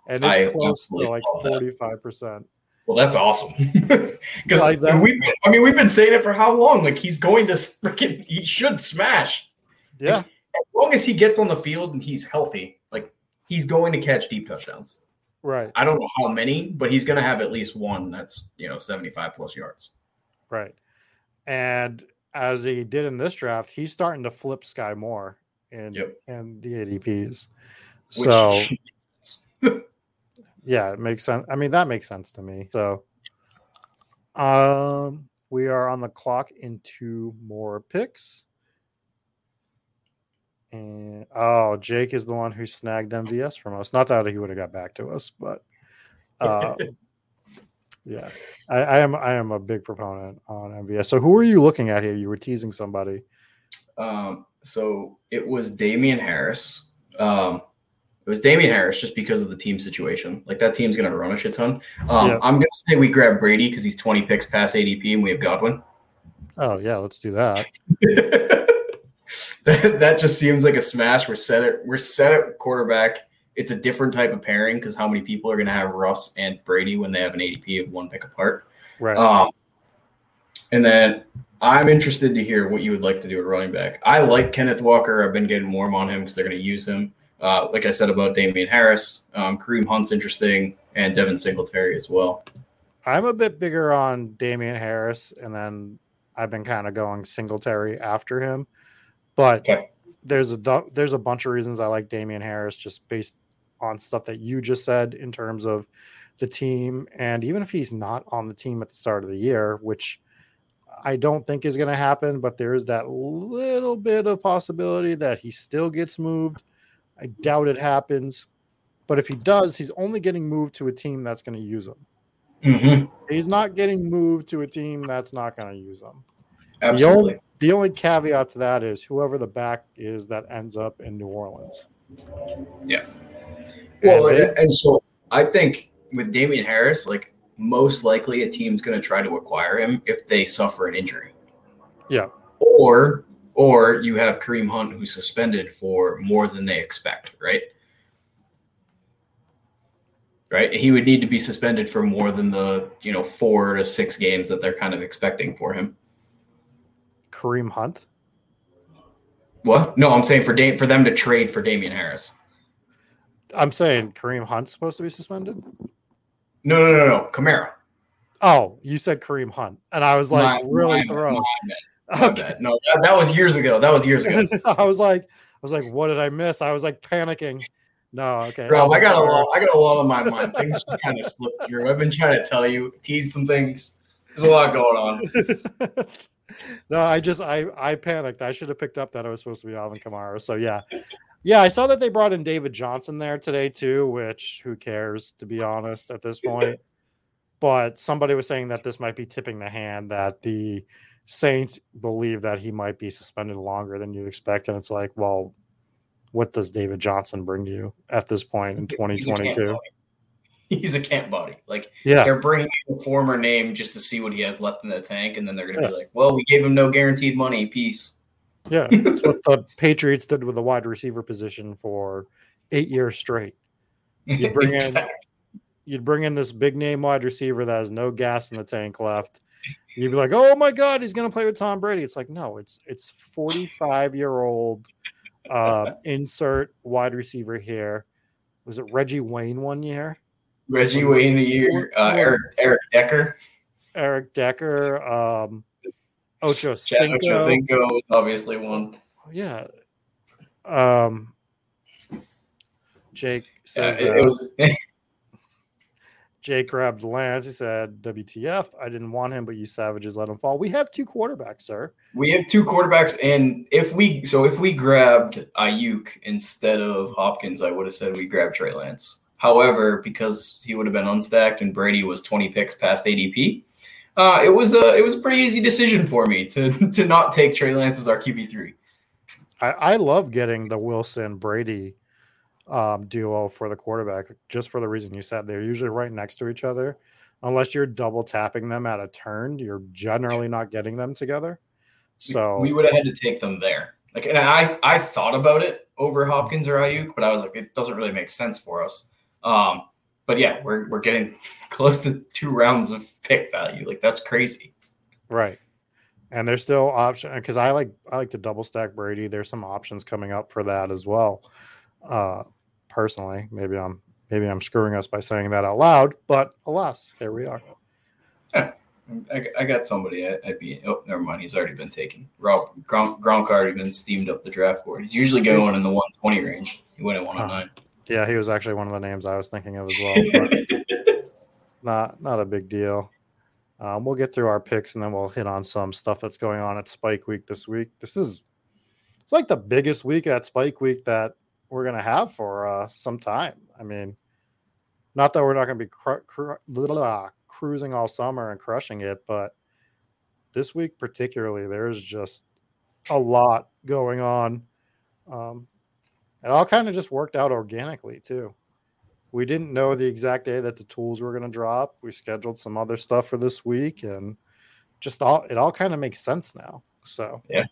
Speaker 1: And it's
Speaker 2: I
Speaker 1: close to like 45%.
Speaker 2: Well, that's awesome. Because
Speaker 1: Like
Speaker 2: we, I mean, we've been saying it for how long? Like he's going to freaking, he should smash.
Speaker 1: Yeah.
Speaker 2: As long as he gets on the field and he's healthy, like he's going to catch deep touchdowns.
Speaker 1: Right.
Speaker 2: I don't know how many, but he's going to have at least one that's you know seventy five plus yards.
Speaker 1: Right. And as he did in this draft, he's starting to flip Skyy Moore in
Speaker 2: Yep.
Speaker 1: in the ADPs.
Speaker 2: Which-
Speaker 1: So yeah, it makes sense. I mean, that makes sense to me. So um we are on the clock in two more picks. And oh, Jake is the one who snagged MVS from us. Not that he would have got back to us, but um, yeah, I, I am I am a big proponent on MVS. So who are you looking at here? You were teasing somebody.
Speaker 2: Um, so it was Damien Harris. Um, it was Damien Harris just because of the team situation. Like that team's going to run a shit ton. Um,
Speaker 1: Yeah.
Speaker 2: I'm going to say we grab Brady because he's 20 picks past ADP and we have Godwin.
Speaker 1: Oh yeah, let's do that.
Speaker 2: that, that just seems like a smash. We're set at we're set at quarterback. It's a different type of pairing because how many people are going to have Russ and Brady when they have an ADP of one pick apart?
Speaker 1: Right.
Speaker 2: Um, and then I'm interested to hear what you would like to do at running back. I like Kenneth Walker. I've been getting warm on him because they're going to use him. Uh, like I said about Damien Harris, um, Kareem Hunt's interesting, and Devin Singletary as well.
Speaker 1: I'm a bit bigger on Damien Harris, and then I've been kind of going Singletary after him. But
Speaker 2: Okay.
Speaker 1: there's a there's a bunch of reasons I like Damian Harris just based on stuff that you just said in terms of the team, and even if he's not on the team at the start of the year, which I don't think is going to happen, but there is that little bit of possibility that he still gets moved. I doubt it happens, but if he does, he's only getting moved to a team that's going to use him.
Speaker 2: Mm-hmm.
Speaker 1: He's not getting moved to a team that's not going to use him.
Speaker 2: Absolutely.
Speaker 1: The only caveat to that is whoever the back is that ends up in New Orleans. Yeah.
Speaker 2: Well,
Speaker 1: And they-
Speaker 2: and, and so I think with Damien Harris, like most likely a team's going to try to acquire him if they suffer an injury.
Speaker 1: Yeah.
Speaker 2: Or or you have Kareem Hunt who's suspended for more than they expect, right? Right? He would need to be suspended for more than the, you know, 4 to 6 games that they're kind of expecting for him.
Speaker 1: Kareem Hunt.
Speaker 2: What? No, I'm saying for Dame for them to trade for Damien Harris.
Speaker 1: I'm saying Kareem Hunt's supposed to be suspended.
Speaker 2: No, no, no, no. Kamara.
Speaker 1: Oh, you said Kareem Hunt, and I was like
Speaker 2: My-
Speaker 1: really
Speaker 2: my-
Speaker 1: thrown.
Speaker 2: my. Okay. No, that, that, was years ago. That was years ago.
Speaker 1: I was like, I was like, what did I miss? I was like panicking. No, okay.
Speaker 2: Bro, I got a lot. I got a lot on my mind. Things just kind of slipped through. I've been trying to tell you, tease some things. There's a lot going on.
Speaker 1: no, I just I I panicked. I should have picked up that I was supposed to be Alvin Kamara. So yeah, yeah. I saw that they brought in David Johnson there today too. Which who cares to be honest at this point. but somebody was saying that this might be tipping the hand that the Saints believe that he might be suspended longer than you expect, and it's like, well, what does David Johnson bring to you at this point in 2022?
Speaker 2: He's a camp body. Like,
Speaker 1: yeah,
Speaker 2: they're bringing a former name just to see what he has left in the tank, and then they're going to yeah. be like, "Well, we gave him no guaranteed money. Peace."
Speaker 1: Yeah, that's what the Patriots did with the wide receiver position for eight years straight. You bring exactly. in, you'd bring in this big name wide receiver that has no gas in the tank left. You'd be like, "Oh my God, he's going to play with Tom Brady." It's like, no, it's it's 45 year old uh, insert wide receiver here. Was it Reggie Wayne one year?
Speaker 2: Reggie Wayne a year. Uh, Eric Eric Decker.
Speaker 1: Eric Decker. Um, Ocho
Speaker 2: Cinco. Ocho Cinco was obviously one.
Speaker 1: Yeah. Um, Jake says
Speaker 2: yeah, it, it was.
Speaker 1: Jake grabbed Lance. He said, WTF. I didn't want him, but you savages let him fall. We have two quarterbacks, sir.
Speaker 2: We have two quarterbacks. And if we, so if we grabbed Aiyuk instead of Hopkins, I would have said we grabbed Trey Lance. However, because he would have been unstacked and Brady was 20 picks past ADP, uh, it was a it was a pretty easy decision for me to to not take Trey Lance as our QB three.
Speaker 1: I, I love getting the Wilson Brady um, duo for the quarterback, just for the reason you said they're usually right next to each other. Unless you're double tapping them at a turn, you're generally not getting them together. So
Speaker 2: we would have had to take them there. Like, and I I thought about it over Hopkins or Aiyuk, but I was like, it doesn't really make sense for us. Um, but yeah, we're we're getting close to two rounds of pick value. Like that's crazy.
Speaker 1: Right. And there's still option because I like I like to double stack Brady. There's some options coming up for that as well. Uh, personally. Maybe I'm maybe I'm screwing us by saying that out loud, but alas, here we are.
Speaker 2: Yeah, I, I got somebody. I, would be. Oh, never mind. He's already been taken. Rob Gronk, Gronk already been steamed up the draft board. He's usually going in the 120 range. He went at 109.
Speaker 1: Yeah, he was actually one of the names I was thinking of as well. not not a big deal. Um, we'll get through our picks and then we'll hit on some stuff that's going on at Spike Week this week. This is it's like the biggest week at Spike Week that we're going to have for uh, some time. I mean, not that we're not going to be cru- cru- blah, cruising all summer and crushing it, but this week particularly, there's just a lot going on. Um, it all kind of just worked out organically too. We didn't know the exact day that the tools were going to drop. We scheduled some other stuff for this week, and just all it all kind of makes sense now. So
Speaker 2: yeah,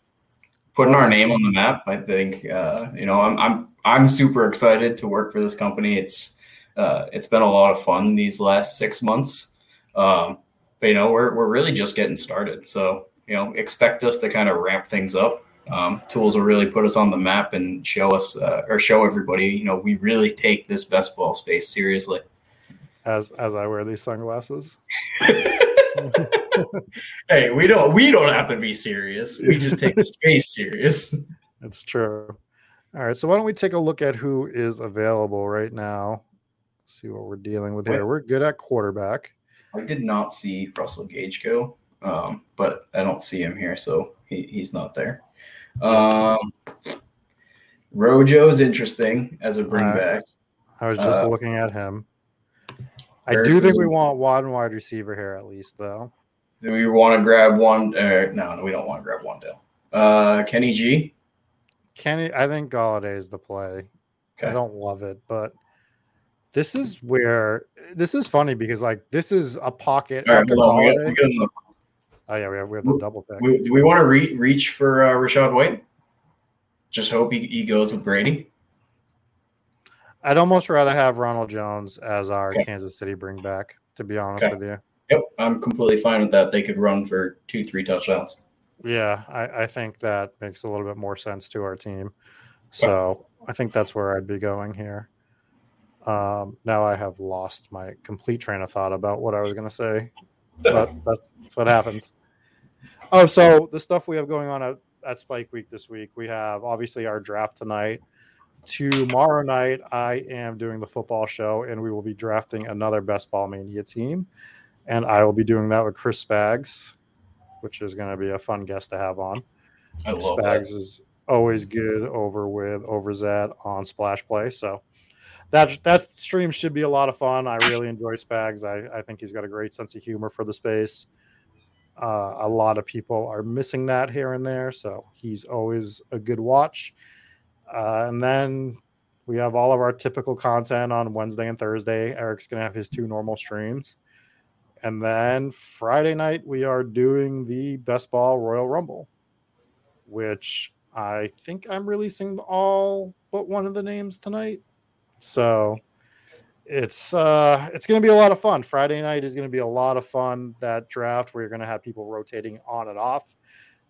Speaker 2: putting our name on the map. I think uh, you know I'm I'm I'm super excited to work for this company. It's uh, it's been a lot of fun these last six months, um, but you know we're we're really just getting started. So you know expect us to kind of ramp things up. Um, tools will really put us on the map and show us uh, or show everybody. You know we really take this best ball space seriously.
Speaker 1: As as I wear these sunglasses.
Speaker 2: hey, we don't we don't have to be serious. We just take the space serious.
Speaker 1: That's true. All right, so why don't we take a look at who is available right now? See what we're dealing with here. We're good at quarterback.
Speaker 2: I did not see Russell Gage go, um, but I don't see him here, so he, he's not there. Um, Rojo's interesting as a bring back.
Speaker 1: I was just uh, looking at him. I do think we want one wide receiver here at least, though.
Speaker 2: Do we want to grab one? Uh, no, we don't want to grab one deal. Uh, Kenny G.
Speaker 1: Kenny, I think Golladay is the play. Okay. I don't love it, but this is where this is funny because like this is a pocket
Speaker 2: All after on, we got, we got
Speaker 1: Oh yeah, we have we have the double pick.
Speaker 2: We, do we want to re- reach for uh, Rachaad White? Just hope he, he goes with Brady.
Speaker 1: I'd almost rather have Ronald Jones as our okay. Kansas City bring back. To be honest okay. with you.
Speaker 2: Yep, I'm completely fine with that. They could run for two, three touchdowns.
Speaker 1: Yeah, I, I think that makes a little bit more sense to our team. So I think that's where I'd be going here. Um, now I have lost my complete train of thought about what I was going to say, but that's what happens. Oh, so the stuff we have going on at, at Spike Week this week, we have obviously our draft tonight. Tomorrow night, I am doing the football show, and we will be drafting another Best Ball Mania team. And I will be doing that with Chris Spags, which is going to be a fun guest to have on.
Speaker 2: I love
Speaker 1: Spags
Speaker 2: that.
Speaker 1: is always good over with Overzet on Splash Play. So that that stream should be a lot of fun. I really enjoy Spags. I, I think he's got a great sense of humor for the space. Uh, a lot of people are missing that here and there, so he's always a good watch. Uh, and then we have all of our typical content on Wednesday and Thursday. Eric's gonna have his two normal streams. And then Friday night, we are doing the Best Ball Royal Rumble, which I think I'm releasing all but one of the names tonight. So it's uh it's going to be a lot of fun. Friday night is going to be a lot of fun. That draft where you're going to have people rotating on and off.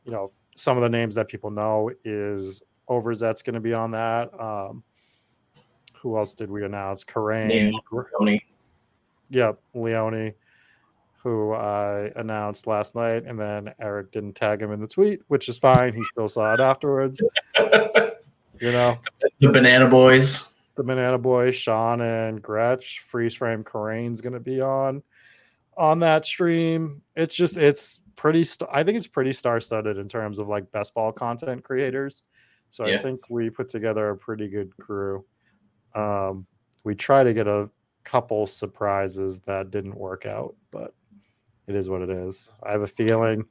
Speaker 1: You know, some of the names that people know is Overzet's going to be on that. Um, who else did we announce? Karain.
Speaker 2: Tony.
Speaker 1: Yep, Leone, who I announced last night, and then Eric didn't tag him in the tweet, which is fine. He still saw it afterwards. You know,
Speaker 2: the Banana Boys.
Speaker 1: the Banana Boy, Sean and Gretch, freeze frame Karain's going to be on on that stream. It's just it's pretty. St- I think it's pretty star studded in terms of like best ball content creators. So I think we put together a pretty good crew. Um, we try to get a couple surprises that didn't work out, it is what it is. I have a feeling.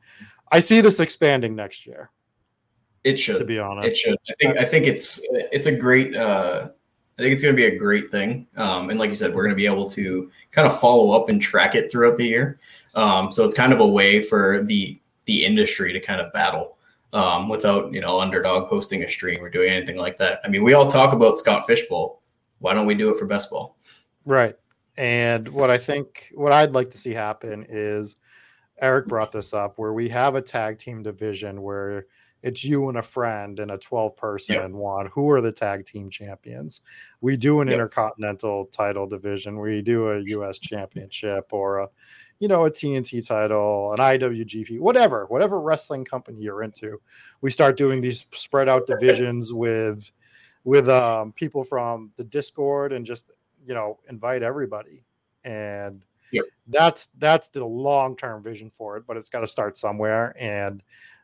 Speaker 1: I see this expanding next year.
Speaker 2: It should.
Speaker 1: To be honest,
Speaker 2: It should. I think. I think it's. It's a great. Uh, I think it's going to be a great thing. Um, and like you said, we're going to be able to kind of follow up and track it throughout the year. Um, so it's kind of a way for the the industry to kind of battle um, without you know underdog hosting a stream or doing anything like that. I mean, we all talk about Scott Fishbowl. Why don't we do it for best ball?
Speaker 1: Right. And what I think, what I'd like to see happen is Eric brought this up where we have a tag team division where it's you and a friend and a 12 person one. Who are the tag team champions? We do an
Speaker 2: Yep.
Speaker 1: intercontinental title division. We do a US championship or a, you know, a TNT title, an IWGP, whatever, whatever wrestling company you're into. We start doing these spread out divisions with, with um, people from the Discord and just you know invite everybody and
Speaker 2: Yep.
Speaker 1: that's that's the long-term vision for it but it's got to start somewhere and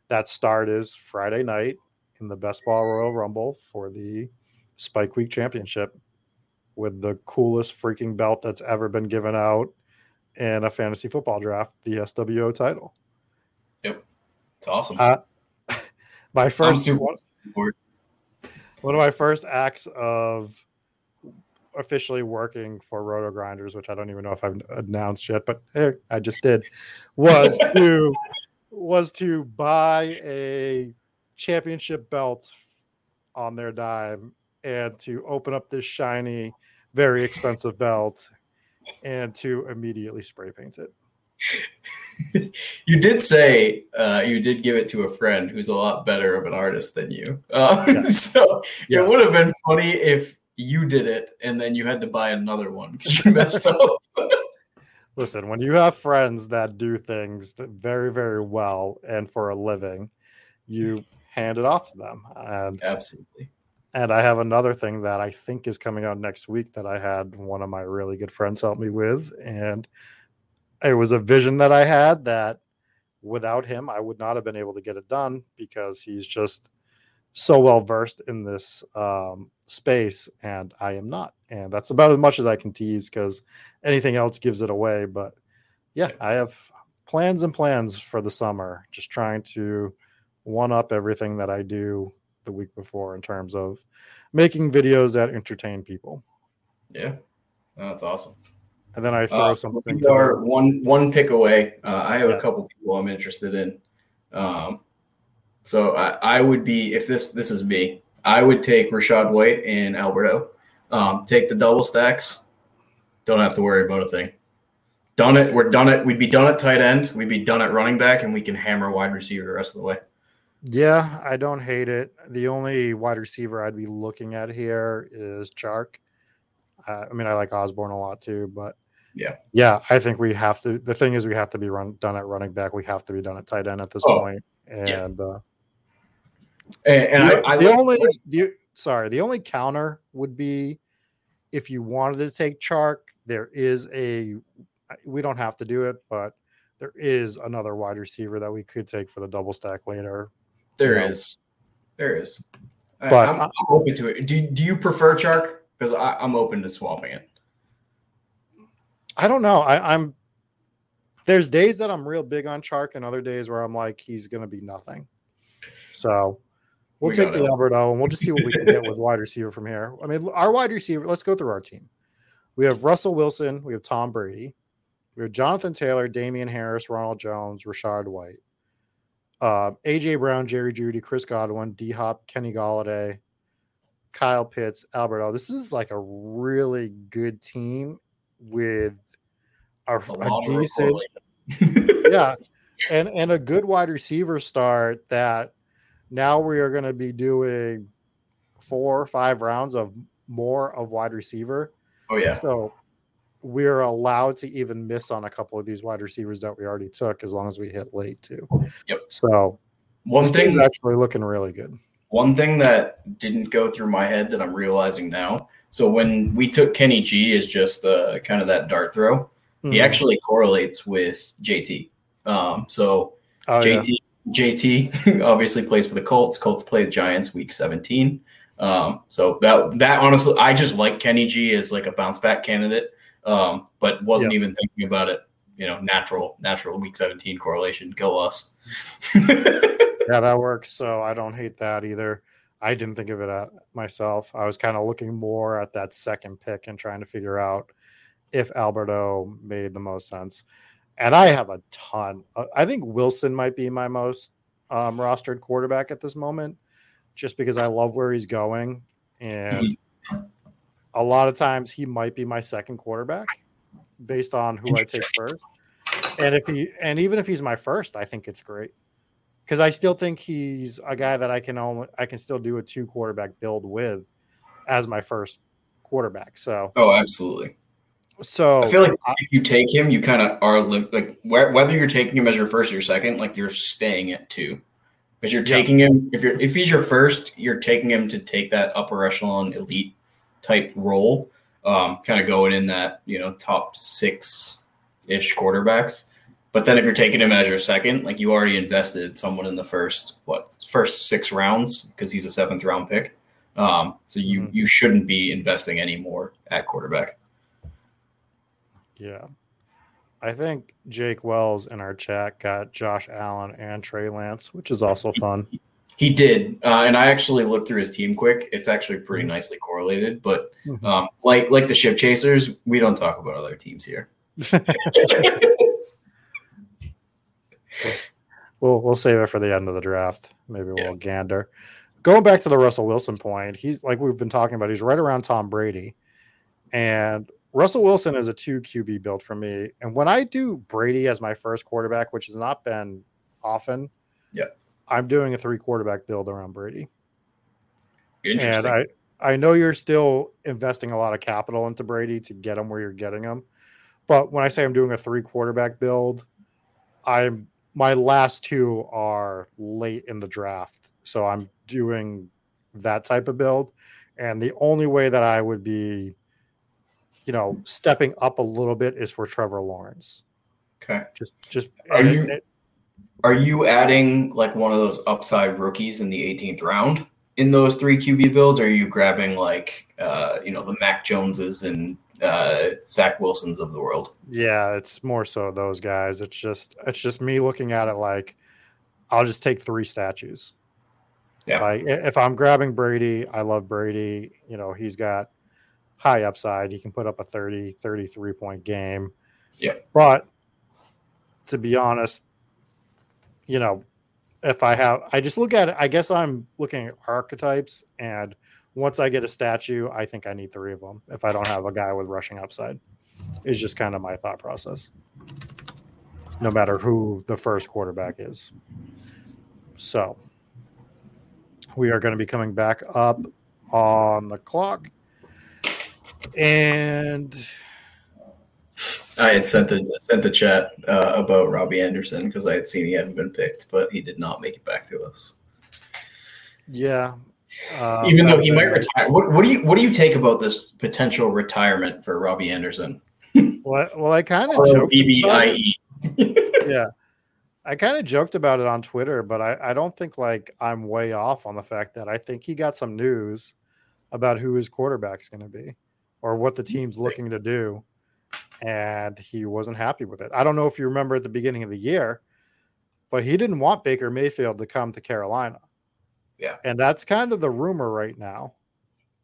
Speaker 1: that start is friday night in the best ball royal rumble for the spike week championship with the coolest freaking belt that's ever been given out in a fantasy football draft the swo title Yep.
Speaker 2: It's awesome.
Speaker 1: uh, my first one, one of my first acts of officially working for Roto Grinders, which I don't even know if I've announced yet, but hey, I just did, was to was to buy a championship belt on their dime and to open up this shiny, very expensive belt and to immediately spray paint it.
Speaker 2: you did say uh, you did give it to a friend who's a lot better of an artist than you. Uh,
Speaker 1: Yes.
Speaker 2: so
Speaker 1: Yes.
Speaker 2: it would have been funny if you did it and then you had to buy another one because you messed up.
Speaker 1: Listen, when you have friends that do things that very, very well and for a living, you hand it off to them. And
Speaker 2: Absolutely.
Speaker 1: and I have another thing that I think is coming out next week that I had one of my really good friends help me with. And it was a vision that I had that without him, I would not have been able to get it done because he's just so well versed in this um, space and I am not. And that's about as much as I can tease because anything else gives it away. But yeah, I have plans and plans for the summer, just trying to one up everything that I do the week before in terms of making videos that entertain people.
Speaker 2: Yeah. That's awesome.
Speaker 1: And then I throw
Speaker 2: Uh,
Speaker 1: something
Speaker 2: we are one one pick away. Uh, I have a couple people I'm interested in. Um, so I, I would be if this this is me, I would take Rachaad White and Albert O. Um, take the double stacks. Don't have to worry about a thing. Done it. We're done it. We'd be done at tight end. We'd be done at running back, and we can hammer wide receiver the rest of the way.
Speaker 1: Yeah, I don't hate it. The only wide receiver I'd be looking at here is Chark. Uh, I mean, I like Osborn a lot too, but
Speaker 2: Yeah.
Speaker 1: Yeah, I think we have to. The thing is, we have to be run done at running back. We have to be done at tight end at this
Speaker 2: Oh,
Speaker 1: point. And uh,
Speaker 2: And, and
Speaker 1: the,
Speaker 2: I, I
Speaker 1: the
Speaker 2: like-
Speaker 1: only the, sorry, the only counter would be if you wanted to take Chark. There is a we don't have to do it, but there is another wide receiver that we could take for the double stack later.
Speaker 2: There
Speaker 1: you know.
Speaker 2: is, there is. I-
Speaker 1: But
Speaker 2: I'm, I'm open to it. Do Do you prefer Chark? Because I'm open to swapping it.
Speaker 1: I don't know. I, I'm there's days that I'm real big on Chark, and other days where I'm like he's going to be nothing. So we'll
Speaker 2: We
Speaker 1: take the
Speaker 2: Albert
Speaker 1: O, and we'll just see what we can get with wide receiver from here. I mean, our wide receiver. Let's go through our team. We have Russell Wilson. We have Tom Brady. We have Jonathan Taylor, Damien Harris, Ronald Jones, Rachaad White, uh, AJ Brown, Jerry Jeudy, Chris Godwin, D Hop, Kenny Golladay, Kyle Pitts, Albert O. This is like a really good team with a,
Speaker 2: A
Speaker 1: a decent, yeah, and and a good wide receiver start that now we are going to be doing four or five rounds of more of wide receiver.
Speaker 2: Oh yeah.
Speaker 1: So we're allowed to even miss on a couple of these wide receivers that we already took as long as we hit late too.
Speaker 2: Yep.
Speaker 1: So
Speaker 2: One thing
Speaker 1: actually looking really good.
Speaker 2: One thing that didn't go through my head that I'm realizing now. So when we took Kenny G as just uh, kind of that dart throw, he
Speaker 1: Mhm.
Speaker 2: actually correlates with JT. Um, so
Speaker 1: Oh, yeah.
Speaker 2: JT obviously plays for the Colts. Colts play the Giants week 17. Um, so that that honestly, I just like Kenny G as like a bounce back candidate, um, but wasn't even thinking about it. You know, natural natural week 17 correlation. Go us.
Speaker 1: Yeah, that works. So I don't hate that either. I didn't think of it at myself. I was kind of looking more at that second pick and trying to figure out if Albert O made the most sense. And I have a ton. uh, I think Wilson might be my most um, rostered quarterback at this moment, just because I love where he's going. And a lot of times he might be my second quarterback based on who I take first. And if he, and even if he's my first, I think it's great because I still think he's a guy that I can only I can still do a two quarterback build with as my first quarterback. So
Speaker 2: oh, absolutely.
Speaker 1: So
Speaker 2: I feel like if you take him, you kind of are li- like whether you're taking him as your first or your second, like you're staying at two, because you're
Speaker 1: Yeah.
Speaker 2: taking him. If you're if he's your first, you're taking him to take that upper echelon elite type role, um, kind of going in that you know top six ish quarterbacks. But then if you're taking him as your second, like you already invested someone in the first what first six rounds because he's a seventh round pick. Um, so you
Speaker 1: Mhm.
Speaker 2: you shouldn't be investing any more at quarterback.
Speaker 1: Yeah. I think Jake Wells in our chat got Josh Allen and Trey Lance, which is also fun.
Speaker 2: He did, uh, and I actually looked through his team quick. It's actually pretty nicely correlated, but
Speaker 1: Mhm.
Speaker 2: um, like like the ship chasers, we don't talk about other teams here.
Speaker 1: We'll we'll save it for the end of the draft. Maybe we'll
Speaker 2: Yeah.
Speaker 1: gander. Going back to the Russell Wilson point, he's like we've been talking about. He's right around Tom Brady, and Russell Wilson is a two QB build for me. And when I do Brady as my first quarterback, which has not been often,
Speaker 2: Yeah.
Speaker 1: I'm doing a three quarterback build around Brady.
Speaker 2: Interesting.
Speaker 1: And I I know you're still investing a lot of capital into Brady to get him where you're getting him, but when I say I'm doing a three quarterback build, I'm my last two are late in the draft, so I'm doing that type of build, and the only way that I would be, you know, stepping up a little bit is for Trevor Lawrence.
Speaker 2: okay.
Speaker 1: Just just
Speaker 2: Are you-
Speaker 1: it-
Speaker 2: Are you adding like one of those upside rookies in the 18th round in those three QB builds? Are you grabbing like uh, you know the Mac Joneses and uh, Zach Wilsons of the world?
Speaker 1: Yeah, it's more so those guys. It's just it's just me looking at it like I'll just take three statues.
Speaker 2: Yeah.
Speaker 1: Like if I'm grabbing Brady, I love Brady. You know, he's got high upside. He can put up a 30, 33 point game.
Speaker 2: Yeah.
Speaker 1: But to be honest, you know, if I have I just look at it, I guess I'm looking at archetypes and once I get a statue, I think I need three of them if I don't have a guy with rushing upside is just kind of my thought process. No matter who the first quarterback is. So we are going to be coming back up on the clock. And
Speaker 2: I had sent the sent the chat uh, about Robbie Anderson because I had seen he hadn't been picked, but he did not make it back to us.
Speaker 1: Yeah. Uh,
Speaker 2: Even though he might retire, what, what do you what do you take about this potential retirement for Robbie Anderson?
Speaker 1: Well, I- well, I kind of joked.
Speaker 2: B B
Speaker 1: about it. Yeah, I kind of joked about it on Twitter, but I, I don't think like I'm way off on the fact that I think he got some news about who his quarterback's going to be or what the team's looking to do, and he wasn't happy with it. I don't know if you remember at the beginning of the year, but he didn't want Baker Mayfield to come to Carolina.
Speaker 2: Yeah.
Speaker 1: and that's kind of the rumor right now.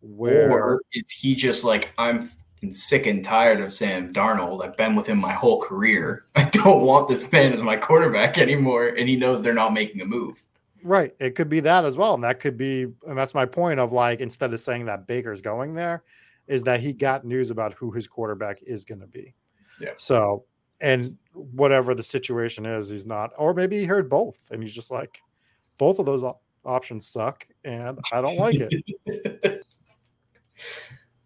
Speaker 1: Where
Speaker 2: Or is he just like I'm sick and tired of Sam Darnold? I've been with him my whole career. I don't want this man as my quarterback anymore, and he knows they're not making a move.
Speaker 1: Right. It could be that as well. And that could be, and that's my point of like, instead of saying that Baker's going there, is that he got news about who his quarterback is going to be.
Speaker 2: Yeah.
Speaker 1: So, and whatever the situation is, he's not, or maybe he heard both and he's just like, both of those op- options suck and I don't like it.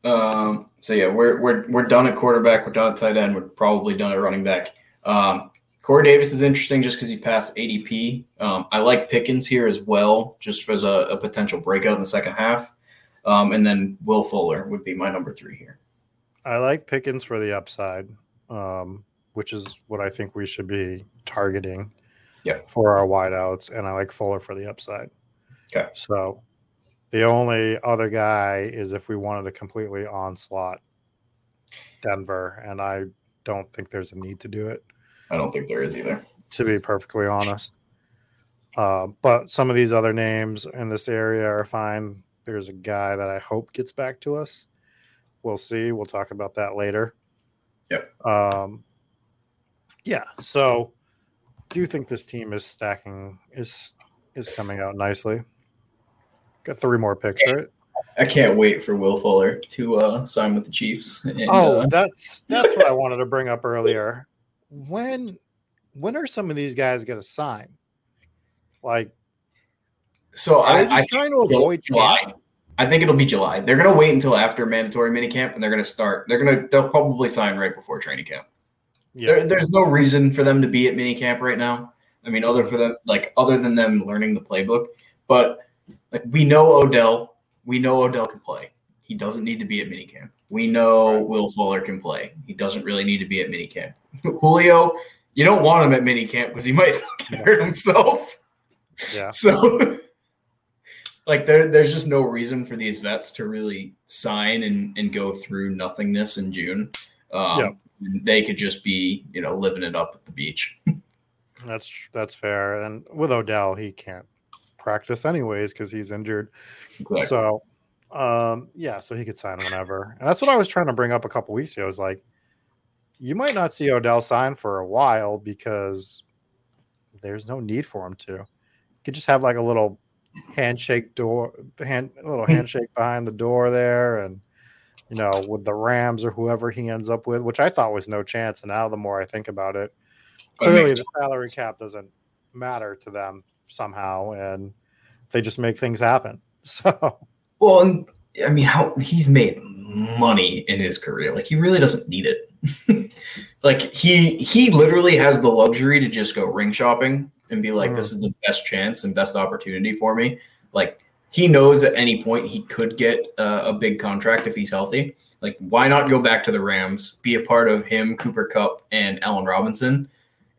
Speaker 2: Um, so yeah, we're we're we're done at quarterback. We're done at tight end. We're probably done at running back. Um, Corey Davis is interesting just because he passed ADP. Um, I like Pickens here as well, just as a, a potential breakout in the second half. Um, and then Will Fuller would be my number three here.
Speaker 1: I like Pickens for the upside, um, which is what I think we should be targeting
Speaker 2: Yeah.
Speaker 1: for our wideouts. And I like Fuller for the upside.
Speaker 2: Okay.
Speaker 1: So the only other guy is if we wanted to completely onslaught Denver. And I don't think there's a need to do it,
Speaker 2: I don't think there is either.
Speaker 1: to be perfectly honest. Uh, but some of these other names in this area are fine. There's a guy that I hope gets back to us. We'll see. We'll talk about that later.
Speaker 2: Yep.
Speaker 1: Um, yeah. So, do you think this team is stacking is is coming out nicely? Got three more picks, right?
Speaker 2: I can't wait for Will Fuller to uh, sign with the Chiefs. And,
Speaker 1: oh,
Speaker 2: uh,
Speaker 1: that's that's what I wanted to bring up earlier. When when are some of these guys going to sign? Like,
Speaker 2: so I, I
Speaker 1: just trying to avoid
Speaker 2: July. I think it'll be July. They're gonna wait until after mandatory minicamp, and they're gonna start. They're gonna they'll probably sign right before training camp.
Speaker 1: Yeah,
Speaker 2: There, there's no reason for them to be at minicamp right now. I mean, other for them like other than them learning the playbook. But like we know Odell, we know Odell can play. He doesn't need to be at minicamp. We know Will Fuller can play. He doesn't really need to be at minicamp. Julio, you don't want him at minicamp because he might hurt himself.
Speaker 1: yeah.
Speaker 2: So, like, there, there's just no reason for these vets to really sign and, and go through nothingness in June. Um,
Speaker 1: Yeah.
Speaker 2: They could just be, you know, living it up at the beach.
Speaker 1: That's that's fair. And with Odell, he can't practice anyways because he's injured.
Speaker 2: Exactly.
Speaker 1: So, um, yeah, so he could sign whenever. And that's what I was trying to bring up a couple weeks ago. Is like, you might not see Odell sign for a while because there's no need for him to. You could just have like a little handshake door, hand, a little hmm. handshake behind the door there, and you know, with the Rams or whoever he ends up with, which I thought was no chance. And now the more I think about it, clearly the salary cap doesn't matter to them somehow, and they just make things happen. So.
Speaker 2: Well, and I mean, how he's made money in his career. Like, he really doesn't need it. like, he he literally has the luxury to just go ring shopping and be like, "This is the best chance and best opportunity for me." Like, he knows at any point he could get uh, a big contract if he's healthy. Like, why not go back to the Rams, be a part of him, Cooper Kupp, and Allen Robinson,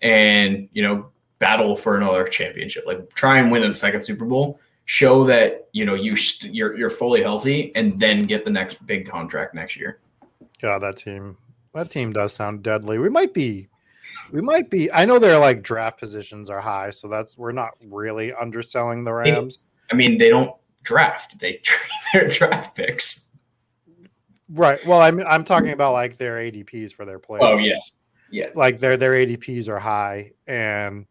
Speaker 2: and you know, battle for another championship. Like, try and win a second Super Bowl. Show that you know you st- you're you're fully healthy, and then get the next big contract next year.
Speaker 1: God, that team, that team does sound deadly. We might be, we might be. I know their like draft positions are high, so that's we're not really underselling the Rams.
Speaker 2: I mean, they don't draft; they trade their draft picks.
Speaker 1: Right. Well, I'm I'm talking about like their ADPs for their players.
Speaker 2: Oh yes, yeah.
Speaker 1: Like their their ADPs are high, and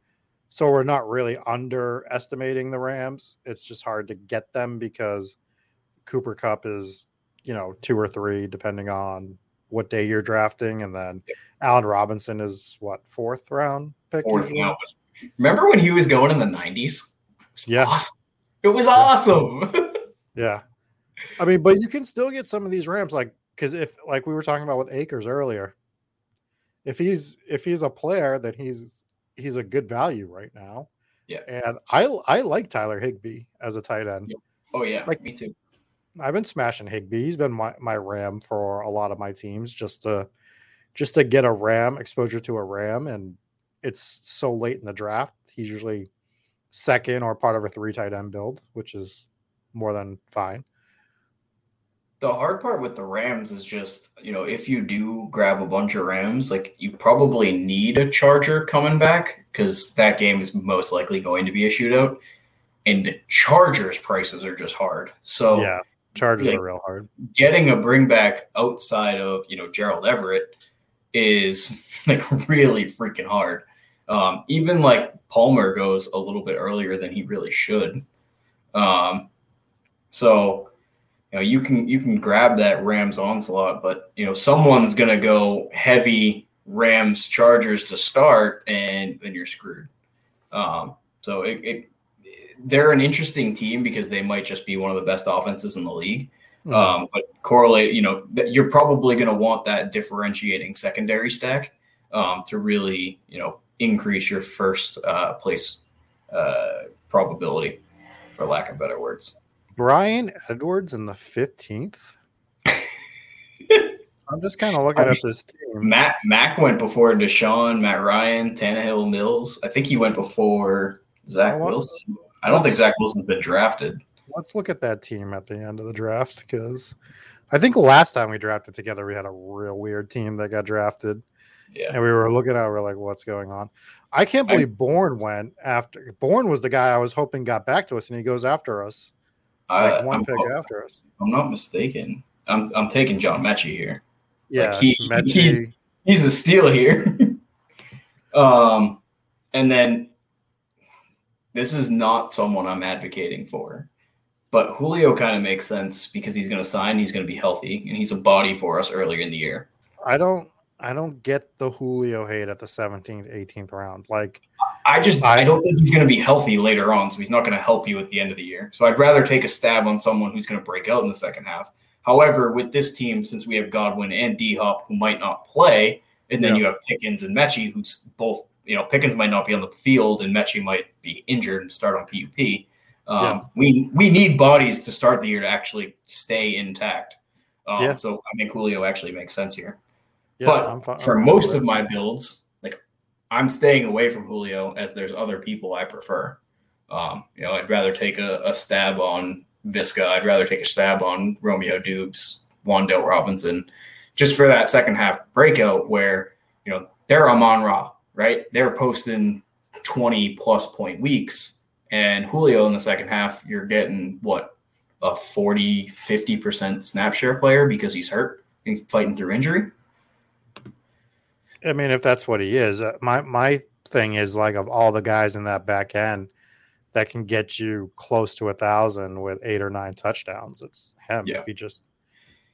Speaker 1: so we're not really underestimating the Rams. It's just hard to get them because Cooper Kupp is you know two or three depending on what day you're drafting, and then Allen Robinson is what fourth round pick.
Speaker 2: Fourth round. Remember when he was going in the nineties?
Speaker 1: Yeah.
Speaker 2: awesome. It was awesome.
Speaker 1: Yeah. I mean, but you can still get some of these Rams, like, because if, like we were talking about with Akers earlier, if he's if he's a player, then he's he's a good value right now.
Speaker 2: Yeah.
Speaker 1: And I I like Tyler Higbee as a tight end.
Speaker 2: Yeah. Oh yeah,
Speaker 1: Like-
Speaker 2: me too.
Speaker 1: I've been smashing Higbee. He's been my, my ram for a lot of my teams just to just to get a ram exposure to a ram and it's so late in the draft. He's usually second or part of a three tight end build, which is more than fine.
Speaker 2: The hard part with the Rams is just, you know, if you do grab a bunch of Rams, like you probably need a Charger coming back because that game is most likely going to be a shootout. And the Chargers prices are just hard. So
Speaker 1: yeah. Chargers
Speaker 2: like-
Speaker 1: are real hard.
Speaker 2: getting a bring back outside of, you know, Gerald Everett is like really freaking hard. Um, even like Palmer goes a little bit earlier than he really should. Um, so you know you can you can grab that Rams onslaught, but you know someone's gonna go heavy Rams Chargers to start, and then you're screwed. Um, so it, it they're an interesting team because they might just be one of the best offenses in the league.
Speaker 1: Mhm.
Speaker 2: Um, but correlate, you know, you're probably going to want that differentiating secondary stack um, to really, you know, increase your first uh, place uh, probability, for lack of better words.
Speaker 1: Bryan Edwards in the 15th. I'm just kind of looking at this team.
Speaker 2: Matt Mac went before Deshaun, Matt Ryan, Tannehill, Mills. I think he went before Zach
Speaker 1: what-
Speaker 2: Wilson. I don't think Zach Wilson's been drafted.
Speaker 1: Let's look at that team at the end of the draft because I think last time we drafted together, we had a real weird team that got drafted.
Speaker 2: Yeah.
Speaker 1: and we were looking at it, we're like, what's going on? I can't
Speaker 2: I-
Speaker 1: believe Bourne went after Bourne was the guy I was hoping got back to us, and he goes after us.
Speaker 2: I, Like
Speaker 1: one
Speaker 2: I'm,
Speaker 1: pick after us.
Speaker 2: I'm not mistaken. I'm, I'm taking John Metchie here.
Speaker 1: Yeah,
Speaker 2: he-
Speaker 1: Metchie.
Speaker 2: he's- he's a steal here. um, and then this is not someone I'm advocating for, but Julio kind of makes sense because he's going to sign, he's going to be healthy, and he's a body for us earlier in the year.
Speaker 1: I don't I don't get the Julio hate at the 17th, 18th round. Like
Speaker 2: I just I
Speaker 1: I-
Speaker 2: don't think he's going to be healthy later on, so he's not going to help you at the end of the year. So I'd rather take a stab on someone who's going to break out in the second half. However, with this team, since we have Godwin and D Hop who might not play, and then
Speaker 1: Yeah.
Speaker 2: you have Pickens and Metchie, who's both you know Pickens might not be on the field and Metchie might be injured and start on PUP. Um,
Speaker 1: Yeah.
Speaker 2: We we need bodies to start the year to actually stay intact. Um,
Speaker 1: Yeah.
Speaker 2: So I think Julio actually makes sense here
Speaker 1: yeah,
Speaker 2: but for most of my builds, like I'm staying away from Julio as there's other people I prefer. Um, you know, I'd rather take a, a stab on Visca. I'd rather take a stab on Romeo Doubs, Wan'Dale Robinson, just for that second half breakout where, you know, they're Amon Ra, right? They're posting 20 plus point weeks. And Julio in the second half, you're getting what, a 40, 50% snap share player because he's hurt. He's fighting through injury.
Speaker 1: I mean, if that's what he is, uh, my my thing is like of all the guys in that back end that can get you close to a thousand with eight or nine touchdowns, it's him.
Speaker 2: Yeah.
Speaker 1: If he just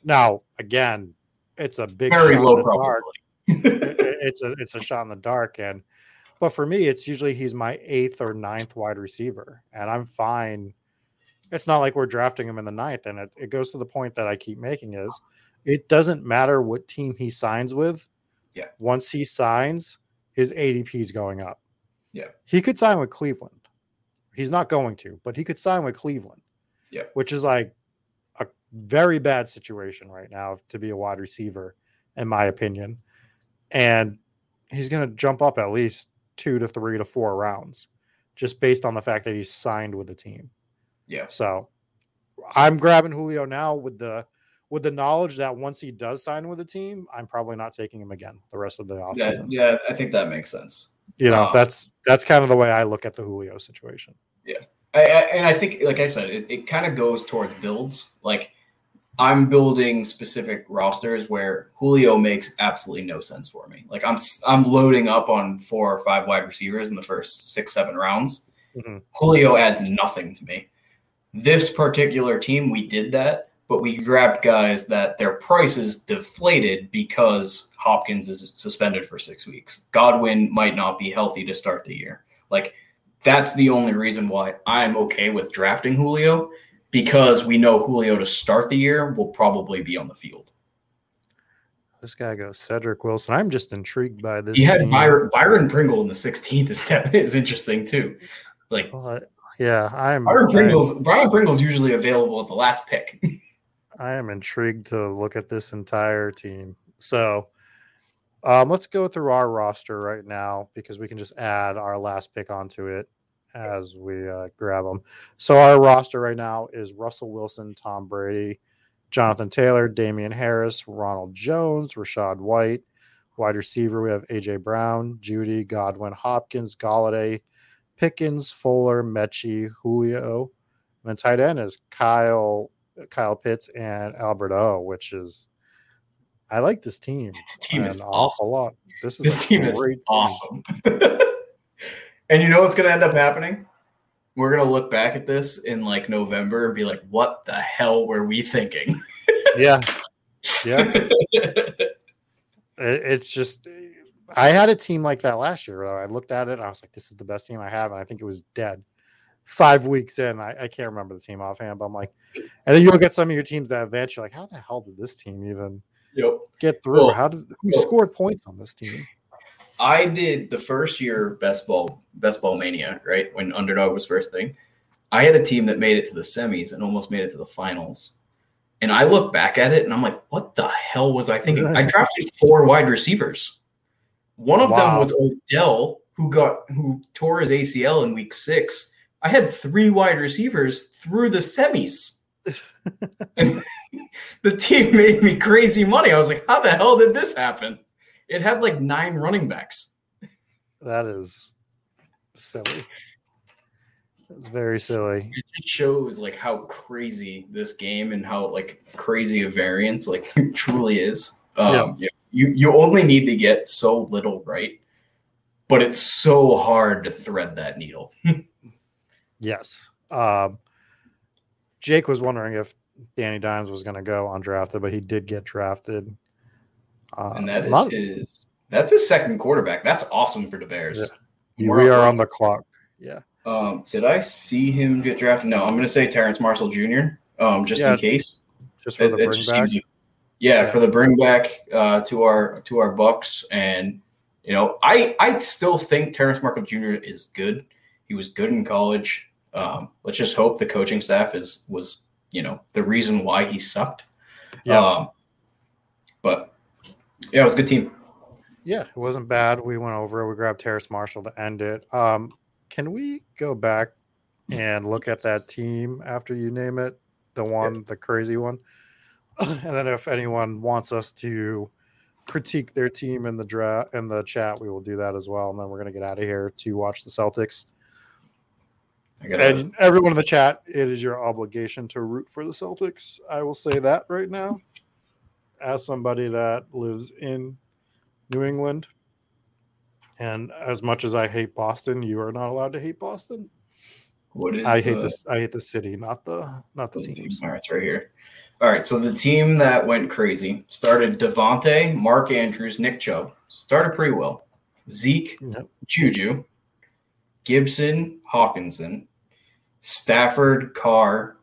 Speaker 1: now again, it's a big
Speaker 2: very low probability.
Speaker 1: It- it- it's a it's a shot in the dark, and but for me, it's usually he's my eighth or ninth wide receiver, and I'm fine. It's not like we're drafting him in the ninth, and it, it goes to the point that I keep making is it doesn't matter what team he signs with.
Speaker 2: Yeah.
Speaker 1: Once he signs, his ADP is going up.
Speaker 2: Yeah.
Speaker 1: He could sign with Cleveland. He's not going to, but he could sign with Cleveland.
Speaker 2: Yeah.
Speaker 1: Which is like a very bad situation right now to be a wide receiver, in my opinion. And he's going to jump up at least two to three to four rounds just based on the fact that he's signed with the team.
Speaker 2: yeah.
Speaker 1: So I'm grabbing Julio now with the with the knowledge that once he does sign with the team, I'm probably not taking him again the rest of the
Speaker 2: Yeah,
Speaker 1: offseason.
Speaker 2: yeah, I think that makes sense.
Speaker 1: You know,
Speaker 2: Uh,
Speaker 1: that's that's kind of the way I look at the Julio situation.
Speaker 2: I, I, and I think, like I said, it, it kind of goes towards builds. Like I'm building specific rosters where Julio makes absolutely no sense for me. Like I'm I'm loading up on four or five wide receivers in the first six seven rounds.
Speaker 1: Mhm.
Speaker 2: Julio adds nothing to me. This particular team, we did that, but we grabbed guys that their prices deflated because Hopkins is suspended for six weeks. Godwin might not be healthy to start the year. Like that's the only reason why I'm okay with drafting Julio because we know Julio to start the year will probably be on the field.
Speaker 1: This guy goes Cedric Wilson. I'm just intrigued by this.
Speaker 2: He had. Byron, Byron Pringle in the 16th is, is interesting too. Like
Speaker 1: Uh, yeah, I'm.
Speaker 2: Byron
Speaker 1: I'm-
Speaker 2: Pringle's Byron Pringle's usually available at the last pick.
Speaker 1: I am intrigued to look at this entire team. So um, let's go through our roster right now because we can just add our last pick onto it as we uh, grab them. So our roster right now is Russell Wilson, Tom Brady, Jonathan Taylor, Damien Harris, Ronald Jones, Rachaad White. Wide receiver, we have AJ Brown, Jeudy, Godwin, Hopkins, Golladay, Pickens, Fuller, Metchie, Julio. And tight end is Kyle Kyle Pitts and Albert O, which is I like this team.
Speaker 2: This team is awesome.
Speaker 1: awful lot. This is
Speaker 2: This
Speaker 1: a
Speaker 2: team is awesome. and you know what's going to end up happening? We're going to look back at this in like November and be like, what the hell were we thinking?
Speaker 1: Yeah, yeah. It's just I had a team like that last year. Though. I looked at it, and I was like, "This is the best team I have," and I think it was dead. Five weeks in, I, I can't remember the team offhand, but I'm like, and then you look at some of your teams that advance, you're like, "How the hell did this team even
Speaker 2: yep.
Speaker 1: get through?
Speaker 2: Well,
Speaker 1: How did who
Speaker 2: well-
Speaker 1: scored points on this team?"
Speaker 2: I did the first year of best ball, best ball mania, right? When underdog was first thing. I had a team that made it to the semis and almost made it to the finals. And I look back at it and I'm like, what the hell was I thinking? I drafted four wide receivers. One of them was Odell, who got who tore his ACL in week six. I had three wide receivers through the semis. and the team made me crazy money. I was like, how the hell did this happen? It had like nine running backs.
Speaker 1: That is silly. It's very silly.
Speaker 2: It just shows like how crazy this game and how like crazy a variance like truly is. Um, you, you you only need to get so little right, but it's so hard to thread that needle.
Speaker 1: Yes. Um, Jake was wondering if Danny Dimes was going to go undrafted, but he did get drafted. Uh,
Speaker 2: and that is his that's his second quarterback. That's awesome for the Bears.
Speaker 1: we are
Speaker 2: on
Speaker 1: the clock. Yeah.
Speaker 2: Um, did I see him get drafted? No, I'm going to say Terrence Marshall Jr. Um, just
Speaker 1: Yeah,
Speaker 2: in case.
Speaker 1: Just for
Speaker 2: It-
Speaker 1: the bring back.
Speaker 2: seems- yeah,
Speaker 1: Yeah.
Speaker 2: for the bring back uh, to our to our Bucks, and you know, I I still think Terrence Markle Jr. is good. He was good in college. Um, let's just hope the coaching staff is was you know the reason why he sucked.
Speaker 1: Yeah.
Speaker 2: Um, but yeah, it was a good team.
Speaker 1: Yeah, it wasn't bad. We went over. We grabbed Terrace Marshall to end it. Um, can we go back and look at that team after you name it? The one, the crazy one. and then if anyone wants us to critique their team in the draft in the chat, we will do that as well. And then we're gonna get out of here to watch the Celtics.
Speaker 2: I
Speaker 1: And everyone in the chat, it is your obligation to root for the Celtics. I will say that right now, as somebody that lives in New England. And as much as I hate Boston, you are not allowed to hate Boston.
Speaker 2: what is
Speaker 1: I hate
Speaker 2: uh,
Speaker 1: this. I hate the city, not the not the
Speaker 2: the team? All right, it's right here. All right, so the team that went crazy started Davante, Mark Andrews, Nick Chubb. Started pretty well. Zeke,
Speaker 1: Yep.
Speaker 2: Juju, Gibson, Hockenson, Stafford, Carr,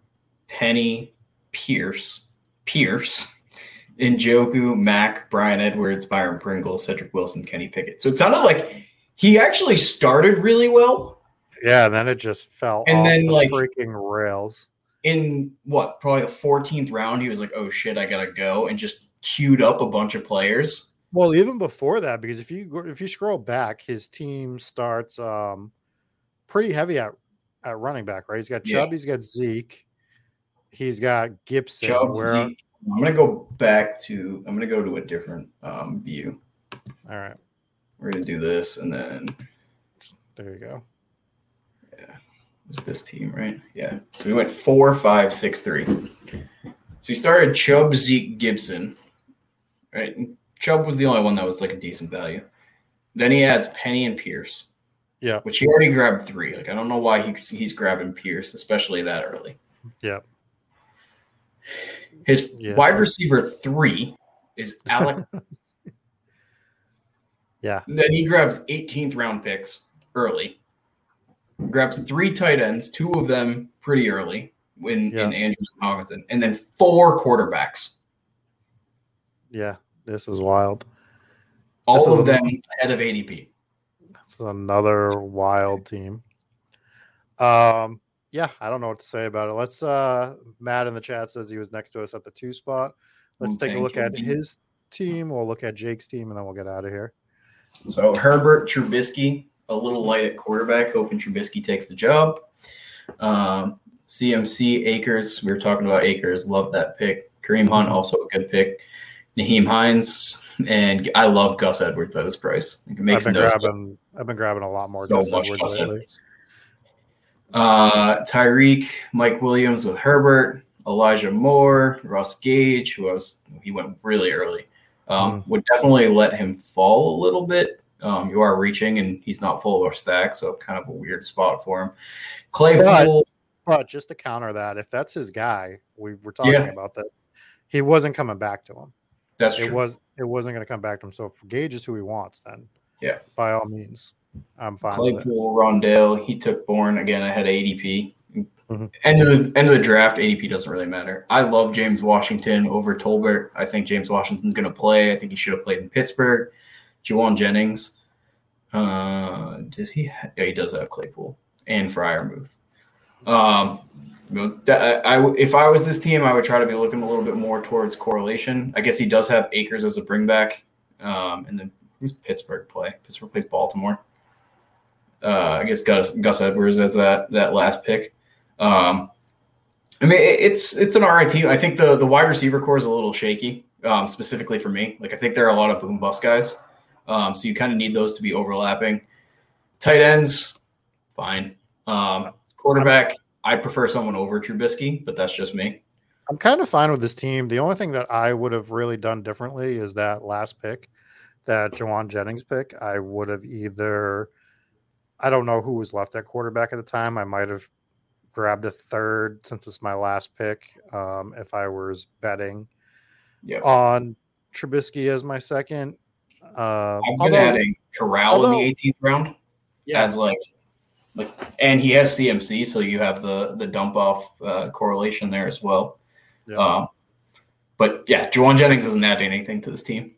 Speaker 2: Penny, Pierce, Pierce, Njoku, Mac, Bryan Edwards, Byron Pringle, Cedric Wilson, Kenny Pickett. So it sounded like he actually started really well
Speaker 1: Yeah, and then it just fell
Speaker 2: And
Speaker 1: off
Speaker 2: then,
Speaker 1: the
Speaker 2: like-
Speaker 1: freaking rails.
Speaker 2: in what probably the 14th round he was like oh shit i gotta go and just queued up a bunch of players
Speaker 1: Well, even before that, because if you if you scroll back, his team starts um pretty heavy at at running back, right? He's got
Speaker 2: Yeah.
Speaker 1: Chubb, he's got Zeke, he's got Gibson.
Speaker 2: Chubb,
Speaker 1: where,
Speaker 2: Zeke. I'm gonna go back to i'm gonna go to a different um, view.
Speaker 1: All right,
Speaker 2: we're gonna do this and then
Speaker 1: there you go.
Speaker 2: Yeah, it was this team right? Yeah. So we went four five six three. So we started chubb zeke gibson right? And chubb was the only one that was like a decent value. Then he adds penny and pierce.
Speaker 1: Yeah.
Speaker 2: which he already grabbed three. Like i don't know why he, he's grabbing pierce especially that early.
Speaker 1: Yeah.
Speaker 2: His
Speaker 1: Yeah.
Speaker 2: wide receiver three is Alec.
Speaker 1: Yeah.
Speaker 2: then he grabs 18th round picks early. Grabs three tight ends, two of them pretty early in,
Speaker 1: Yeah.
Speaker 2: in Andrews and Hockenson, and then four quarterbacks.
Speaker 1: Yeah. This is wild.
Speaker 2: All
Speaker 1: This is
Speaker 2: of
Speaker 1: a-
Speaker 2: them ahead of ADP.
Speaker 1: This is another wild team. Um, yeah, I don't know what to say about it. Let's uh Matt in the chat says he was next to us at the two spot. Let's take a look at his team. We'll look at Jake's team and then we'll get out of here.
Speaker 2: So Herbert Trubisky, a little light at quarterback, hoping Trubisky takes the job. Um, CMC Akers, we were talking about Akers, love that pick. Kareem Hunt, also a good pick. Nyheim Hines, and I love Gus Edwards at his price. It
Speaker 1: I've been
Speaker 2: no
Speaker 1: grabbing I've been grabbing a lot more
Speaker 2: so
Speaker 1: Gus Edwards
Speaker 2: Gus
Speaker 1: lately.
Speaker 2: Edwards. Uh, Tyreek, Mike Williams with Herbert, Elijah Moore, Russ Gage, who I was he went really early. Um,
Speaker 1: Mm-hmm.
Speaker 2: Would definitely let him fall a little bit. Um, you are reaching, and he's not full of our stack, so kind of a weird spot for him. Claypool,
Speaker 1: But just to counter that, if that's his guy, we were talking
Speaker 2: Yeah.
Speaker 1: about that. He wasn't coming back to him.
Speaker 2: that's
Speaker 1: It
Speaker 2: true.
Speaker 1: was it wasn't going to come back to him. So if Gage is who he wants, then
Speaker 2: Yeah.
Speaker 1: by all means, I'm fine.
Speaker 2: Claypool, Rondale, he took Bourne again I had ADP.
Speaker 1: Mhm.
Speaker 2: End of the end of the draft, ADP doesn't really matter. I love James Washington over Tolbert. I think James Washington's going to play. I think he should have played in Pittsburgh. Jauan Jennings, uh, does he? Ha- yeah, he does have Claypool and Freiermuth. Um, that, I, I if I was this team, I would try to be looking a little bit more towards correlation. I guess he does have Akers as a bringback, um, and then who's Pittsburgh play? Pittsburgh plays Baltimore uh, I guess Gus, Gus Edwards as that that last pick. Um, I mean, it, it's it's an alright team. I think the the wide receiver core is a little shaky, um, specifically for me. Like I think there are a lot of boom bust guys, um, so you kind of need those to be overlapping. Tight ends, fine. Um, quarterback, I prefer someone over Trubisky, but that's just me.
Speaker 1: I'm kind of fine with this team. The only thing that I would have really done differently is that last pick, that Jauan Jennings pick. I would have either, I don't know who was left at quarterback at the time. I might have grabbed a third since it's my last pick. Um, if I was betting
Speaker 2: Yep.
Speaker 1: on Trubisky as my second. Uh,
Speaker 2: I've been adding Corral
Speaker 1: although-
Speaker 2: in the 18th round.
Speaker 1: yeah,
Speaker 2: as like like and he has CMC, so you have the the dump off uh, correlation there as well.
Speaker 1: yeah,
Speaker 2: Um, but yeah, Jauan Jennings doesn't add anything to this team.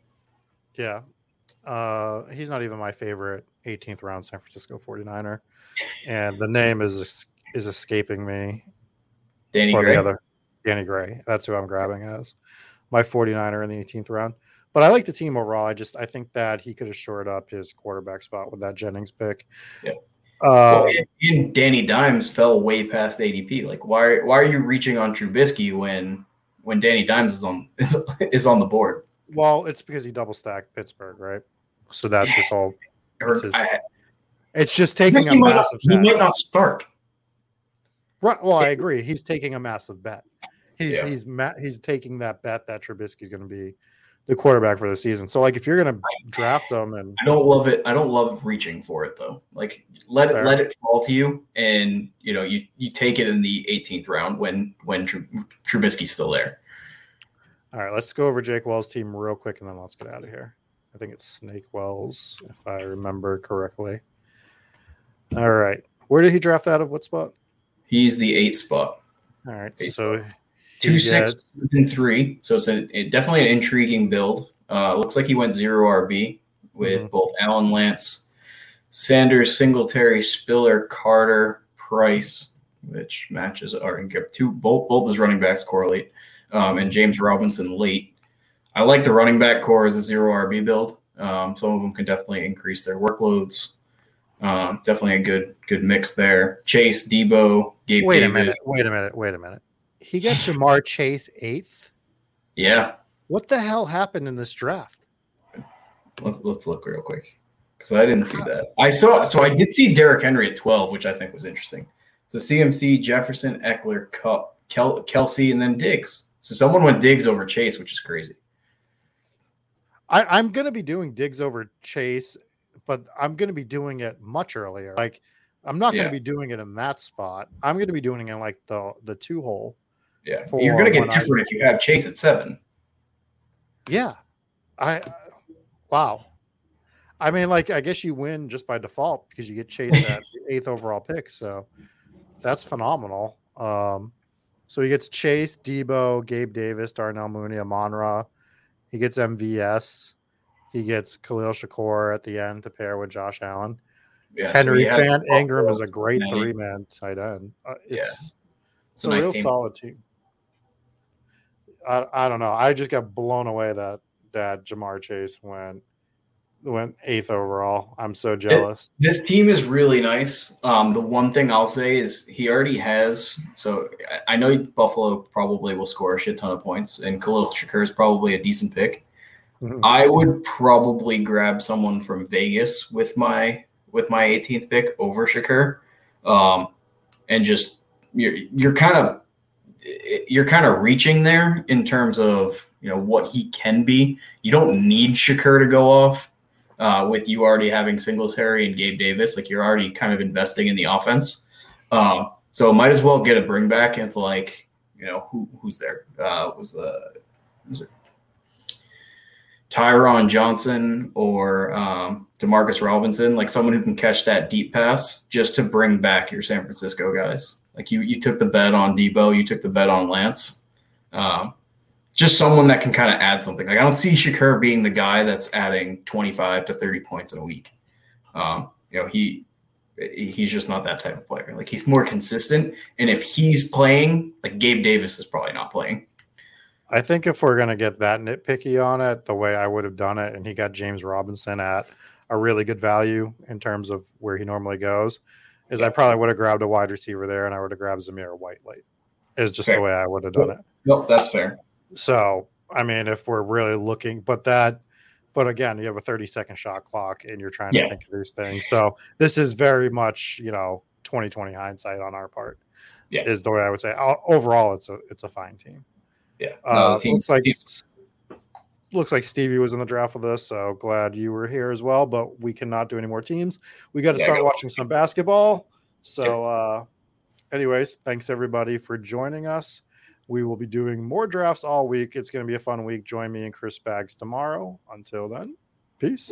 Speaker 1: yeah. Uh, he's not even my favorite 18th round San Francisco 49er. And the name is is escaping me.
Speaker 2: Danny Gray.
Speaker 1: the other Danny Gray. That's who I'm grabbing as my 49er in the 18th round. But I like the team overall. I just I think that he could have shored up his quarterback spot with that Jennings pick.
Speaker 2: Yeah.
Speaker 1: Uh,
Speaker 2: Well, and, and Danny Dimes fell way past ADP. Like, why why are you reaching on Trubisky when when Danny Dimes is on is, is on the board?
Speaker 1: well, it's because he double stacked Pittsburgh, right? So that's
Speaker 2: Yes.
Speaker 1: This is-
Speaker 2: I,
Speaker 1: It's just taking a
Speaker 2: might not,
Speaker 1: massive.
Speaker 2: he might not start.
Speaker 1: Right. Well, I agree. He's taking a massive bet. He's
Speaker 2: Yeah.
Speaker 1: he's he's taking that bet that Trubisky's going to be the quarterback for the season. So like if you're going to draft them and
Speaker 2: I don't love it. I don't love reaching for it though. Like let it let it fall to you, and you know you you take it in the 18th round when when Tru- Trubisky's still there.
Speaker 1: All right, let's go over Jake Wells' team real quick and then let's get out of here. I think it's Snake Wells, if I remember correctly. All right. Where did he draft out of? What spot?
Speaker 2: He's the eighth spot,
Speaker 1: All right.
Speaker 2: Eight
Speaker 1: So he
Speaker 2: two
Speaker 1: gets-
Speaker 2: six and three. So it's a, it, definitely an intriguing build. Uh, looks like he went zero RB with
Speaker 1: Mhm.
Speaker 2: both Allen Lance, Sanders, Singletary, Spiller, Carter, Price, which matches in two both both his running backs correlate, um, and James Robinson late. I like the running back core as a zero RB build. Um, some of them can definitely increase their workloads. Um, definitely a good good mix there. Chase, Debo, Gabe
Speaker 1: Wait a minute. Wait a minute. Wait a minute. He got Ja'Marr Chase eighth.
Speaker 2: Yeah,
Speaker 1: What the hell happened in this draft?
Speaker 2: Let, let's look real quick because I didn't see that. I saw so I did see Derrick Henry at twelve, which I think was interesting. So CMC, Jefferson, Ekeler, Kupp, Kel, Kelce, and then Diggs. So someone went Diggs over Chase, which is crazy.
Speaker 1: I, I'm going to be doing Diggs over Chase, but I'm going to be doing it much earlier. Like, I'm not going
Speaker 2: Yeah.
Speaker 1: to be doing it in that spot. I'm going to be doing it in like the the two hole.
Speaker 2: Yeah, you're gonna get
Speaker 1: when I-
Speaker 2: different if you have Chase at seven.
Speaker 1: Yeah. I wow. I mean, like, I guess you win just by default because you get chased at eighth overall pick. So that's phenomenal. Um, so he gets Chase, Debo, Gabe Davis, Darnell Mooney, Amon Ra, He gets MVS. He gets Khalil Shakir at the end to pair with Josh Allen.
Speaker 2: Yeah,
Speaker 1: Henry
Speaker 2: he has
Speaker 1: Evan Engram is a great three man tight end. Uh, it's,
Speaker 2: Yeah.
Speaker 1: it's,
Speaker 2: It's
Speaker 1: a,
Speaker 2: a nice
Speaker 1: real
Speaker 2: team.
Speaker 1: solid team. I, I don't know. I just got blown away that that Ja'Marr Chase went went eighth overall. I'm so jealous.
Speaker 2: This team is really nice. Um, the one thing I'll say is he already has. So I- know Buffalo probably will score a shit ton of points, and Khalil Shakir is probably a decent pick.
Speaker 1: Mhm.
Speaker 2: I would probably grab someone from Vegas with my with my 18th pick over Shakir, um, and just you're you're kind of you're kind of reaching there in terms of you know what he can be. You don't need Shakir to go off uh, with you already having Singletary and Gabe Davis. Like you're already kind of investing in the offense, um, so might as well get a bring back and like you know who who's there uh, was the was it Tyron Johnson or um, Demarcus Robinson, like someone who can catch that deep pass, just to bring back your San Francisco guys. Like you, you took the bet on Debo, you took the bet on Lance. Um, just someone that can kind of add something. Like I don't see Shakir being the guy that's adding 25 to 30 points in a week. Um, you know, he he's just not that type of player. Like he's more consistent. And if he's playing, like Gabe Davis is probably not playing.
Speaker 1: I think if we're gonna get that nitpicky on it, the way I would have done it, and he got James Robinson at a really good value in terms of where he normally goes, is I probably would have grabbed a wide receiver there, and I would have grabbed Zamir White late. Is just the way I would have done it.
Speaker 2: Nope, that's fair.
Speaker 1: So I mean, if we're really looking, but that, but again, you have a 30 second shot clock, and you're trying
Speaker 2: Yeah.
Speaker 1: to think of these things. So this is very much you know 2020 hindsight on our part.
Speaker 2: Yeah.
Speaker 1: is the way I would say. Overall, it's a it's a fine team.
Speaker 2: Yeah.
Speaker 1: Uh,
Speaker 2: No, team-
Speaker 1: looks like
Speaker 2: team-
Speaker 1: looks like Stevie was in the draft with us, so glad you were here as well. But we cannot do any more teams. We got to
Speaker 2: Yeah,
Speaker 1: start
Speaker 2: go.
Speaker 1: watching some basketball. So, uh, anyways, thanks everybody for joining us. We will be doing more drafts all week. It's going to be a fun week. Join me and Chris Bags tomorrow. Until then, peace.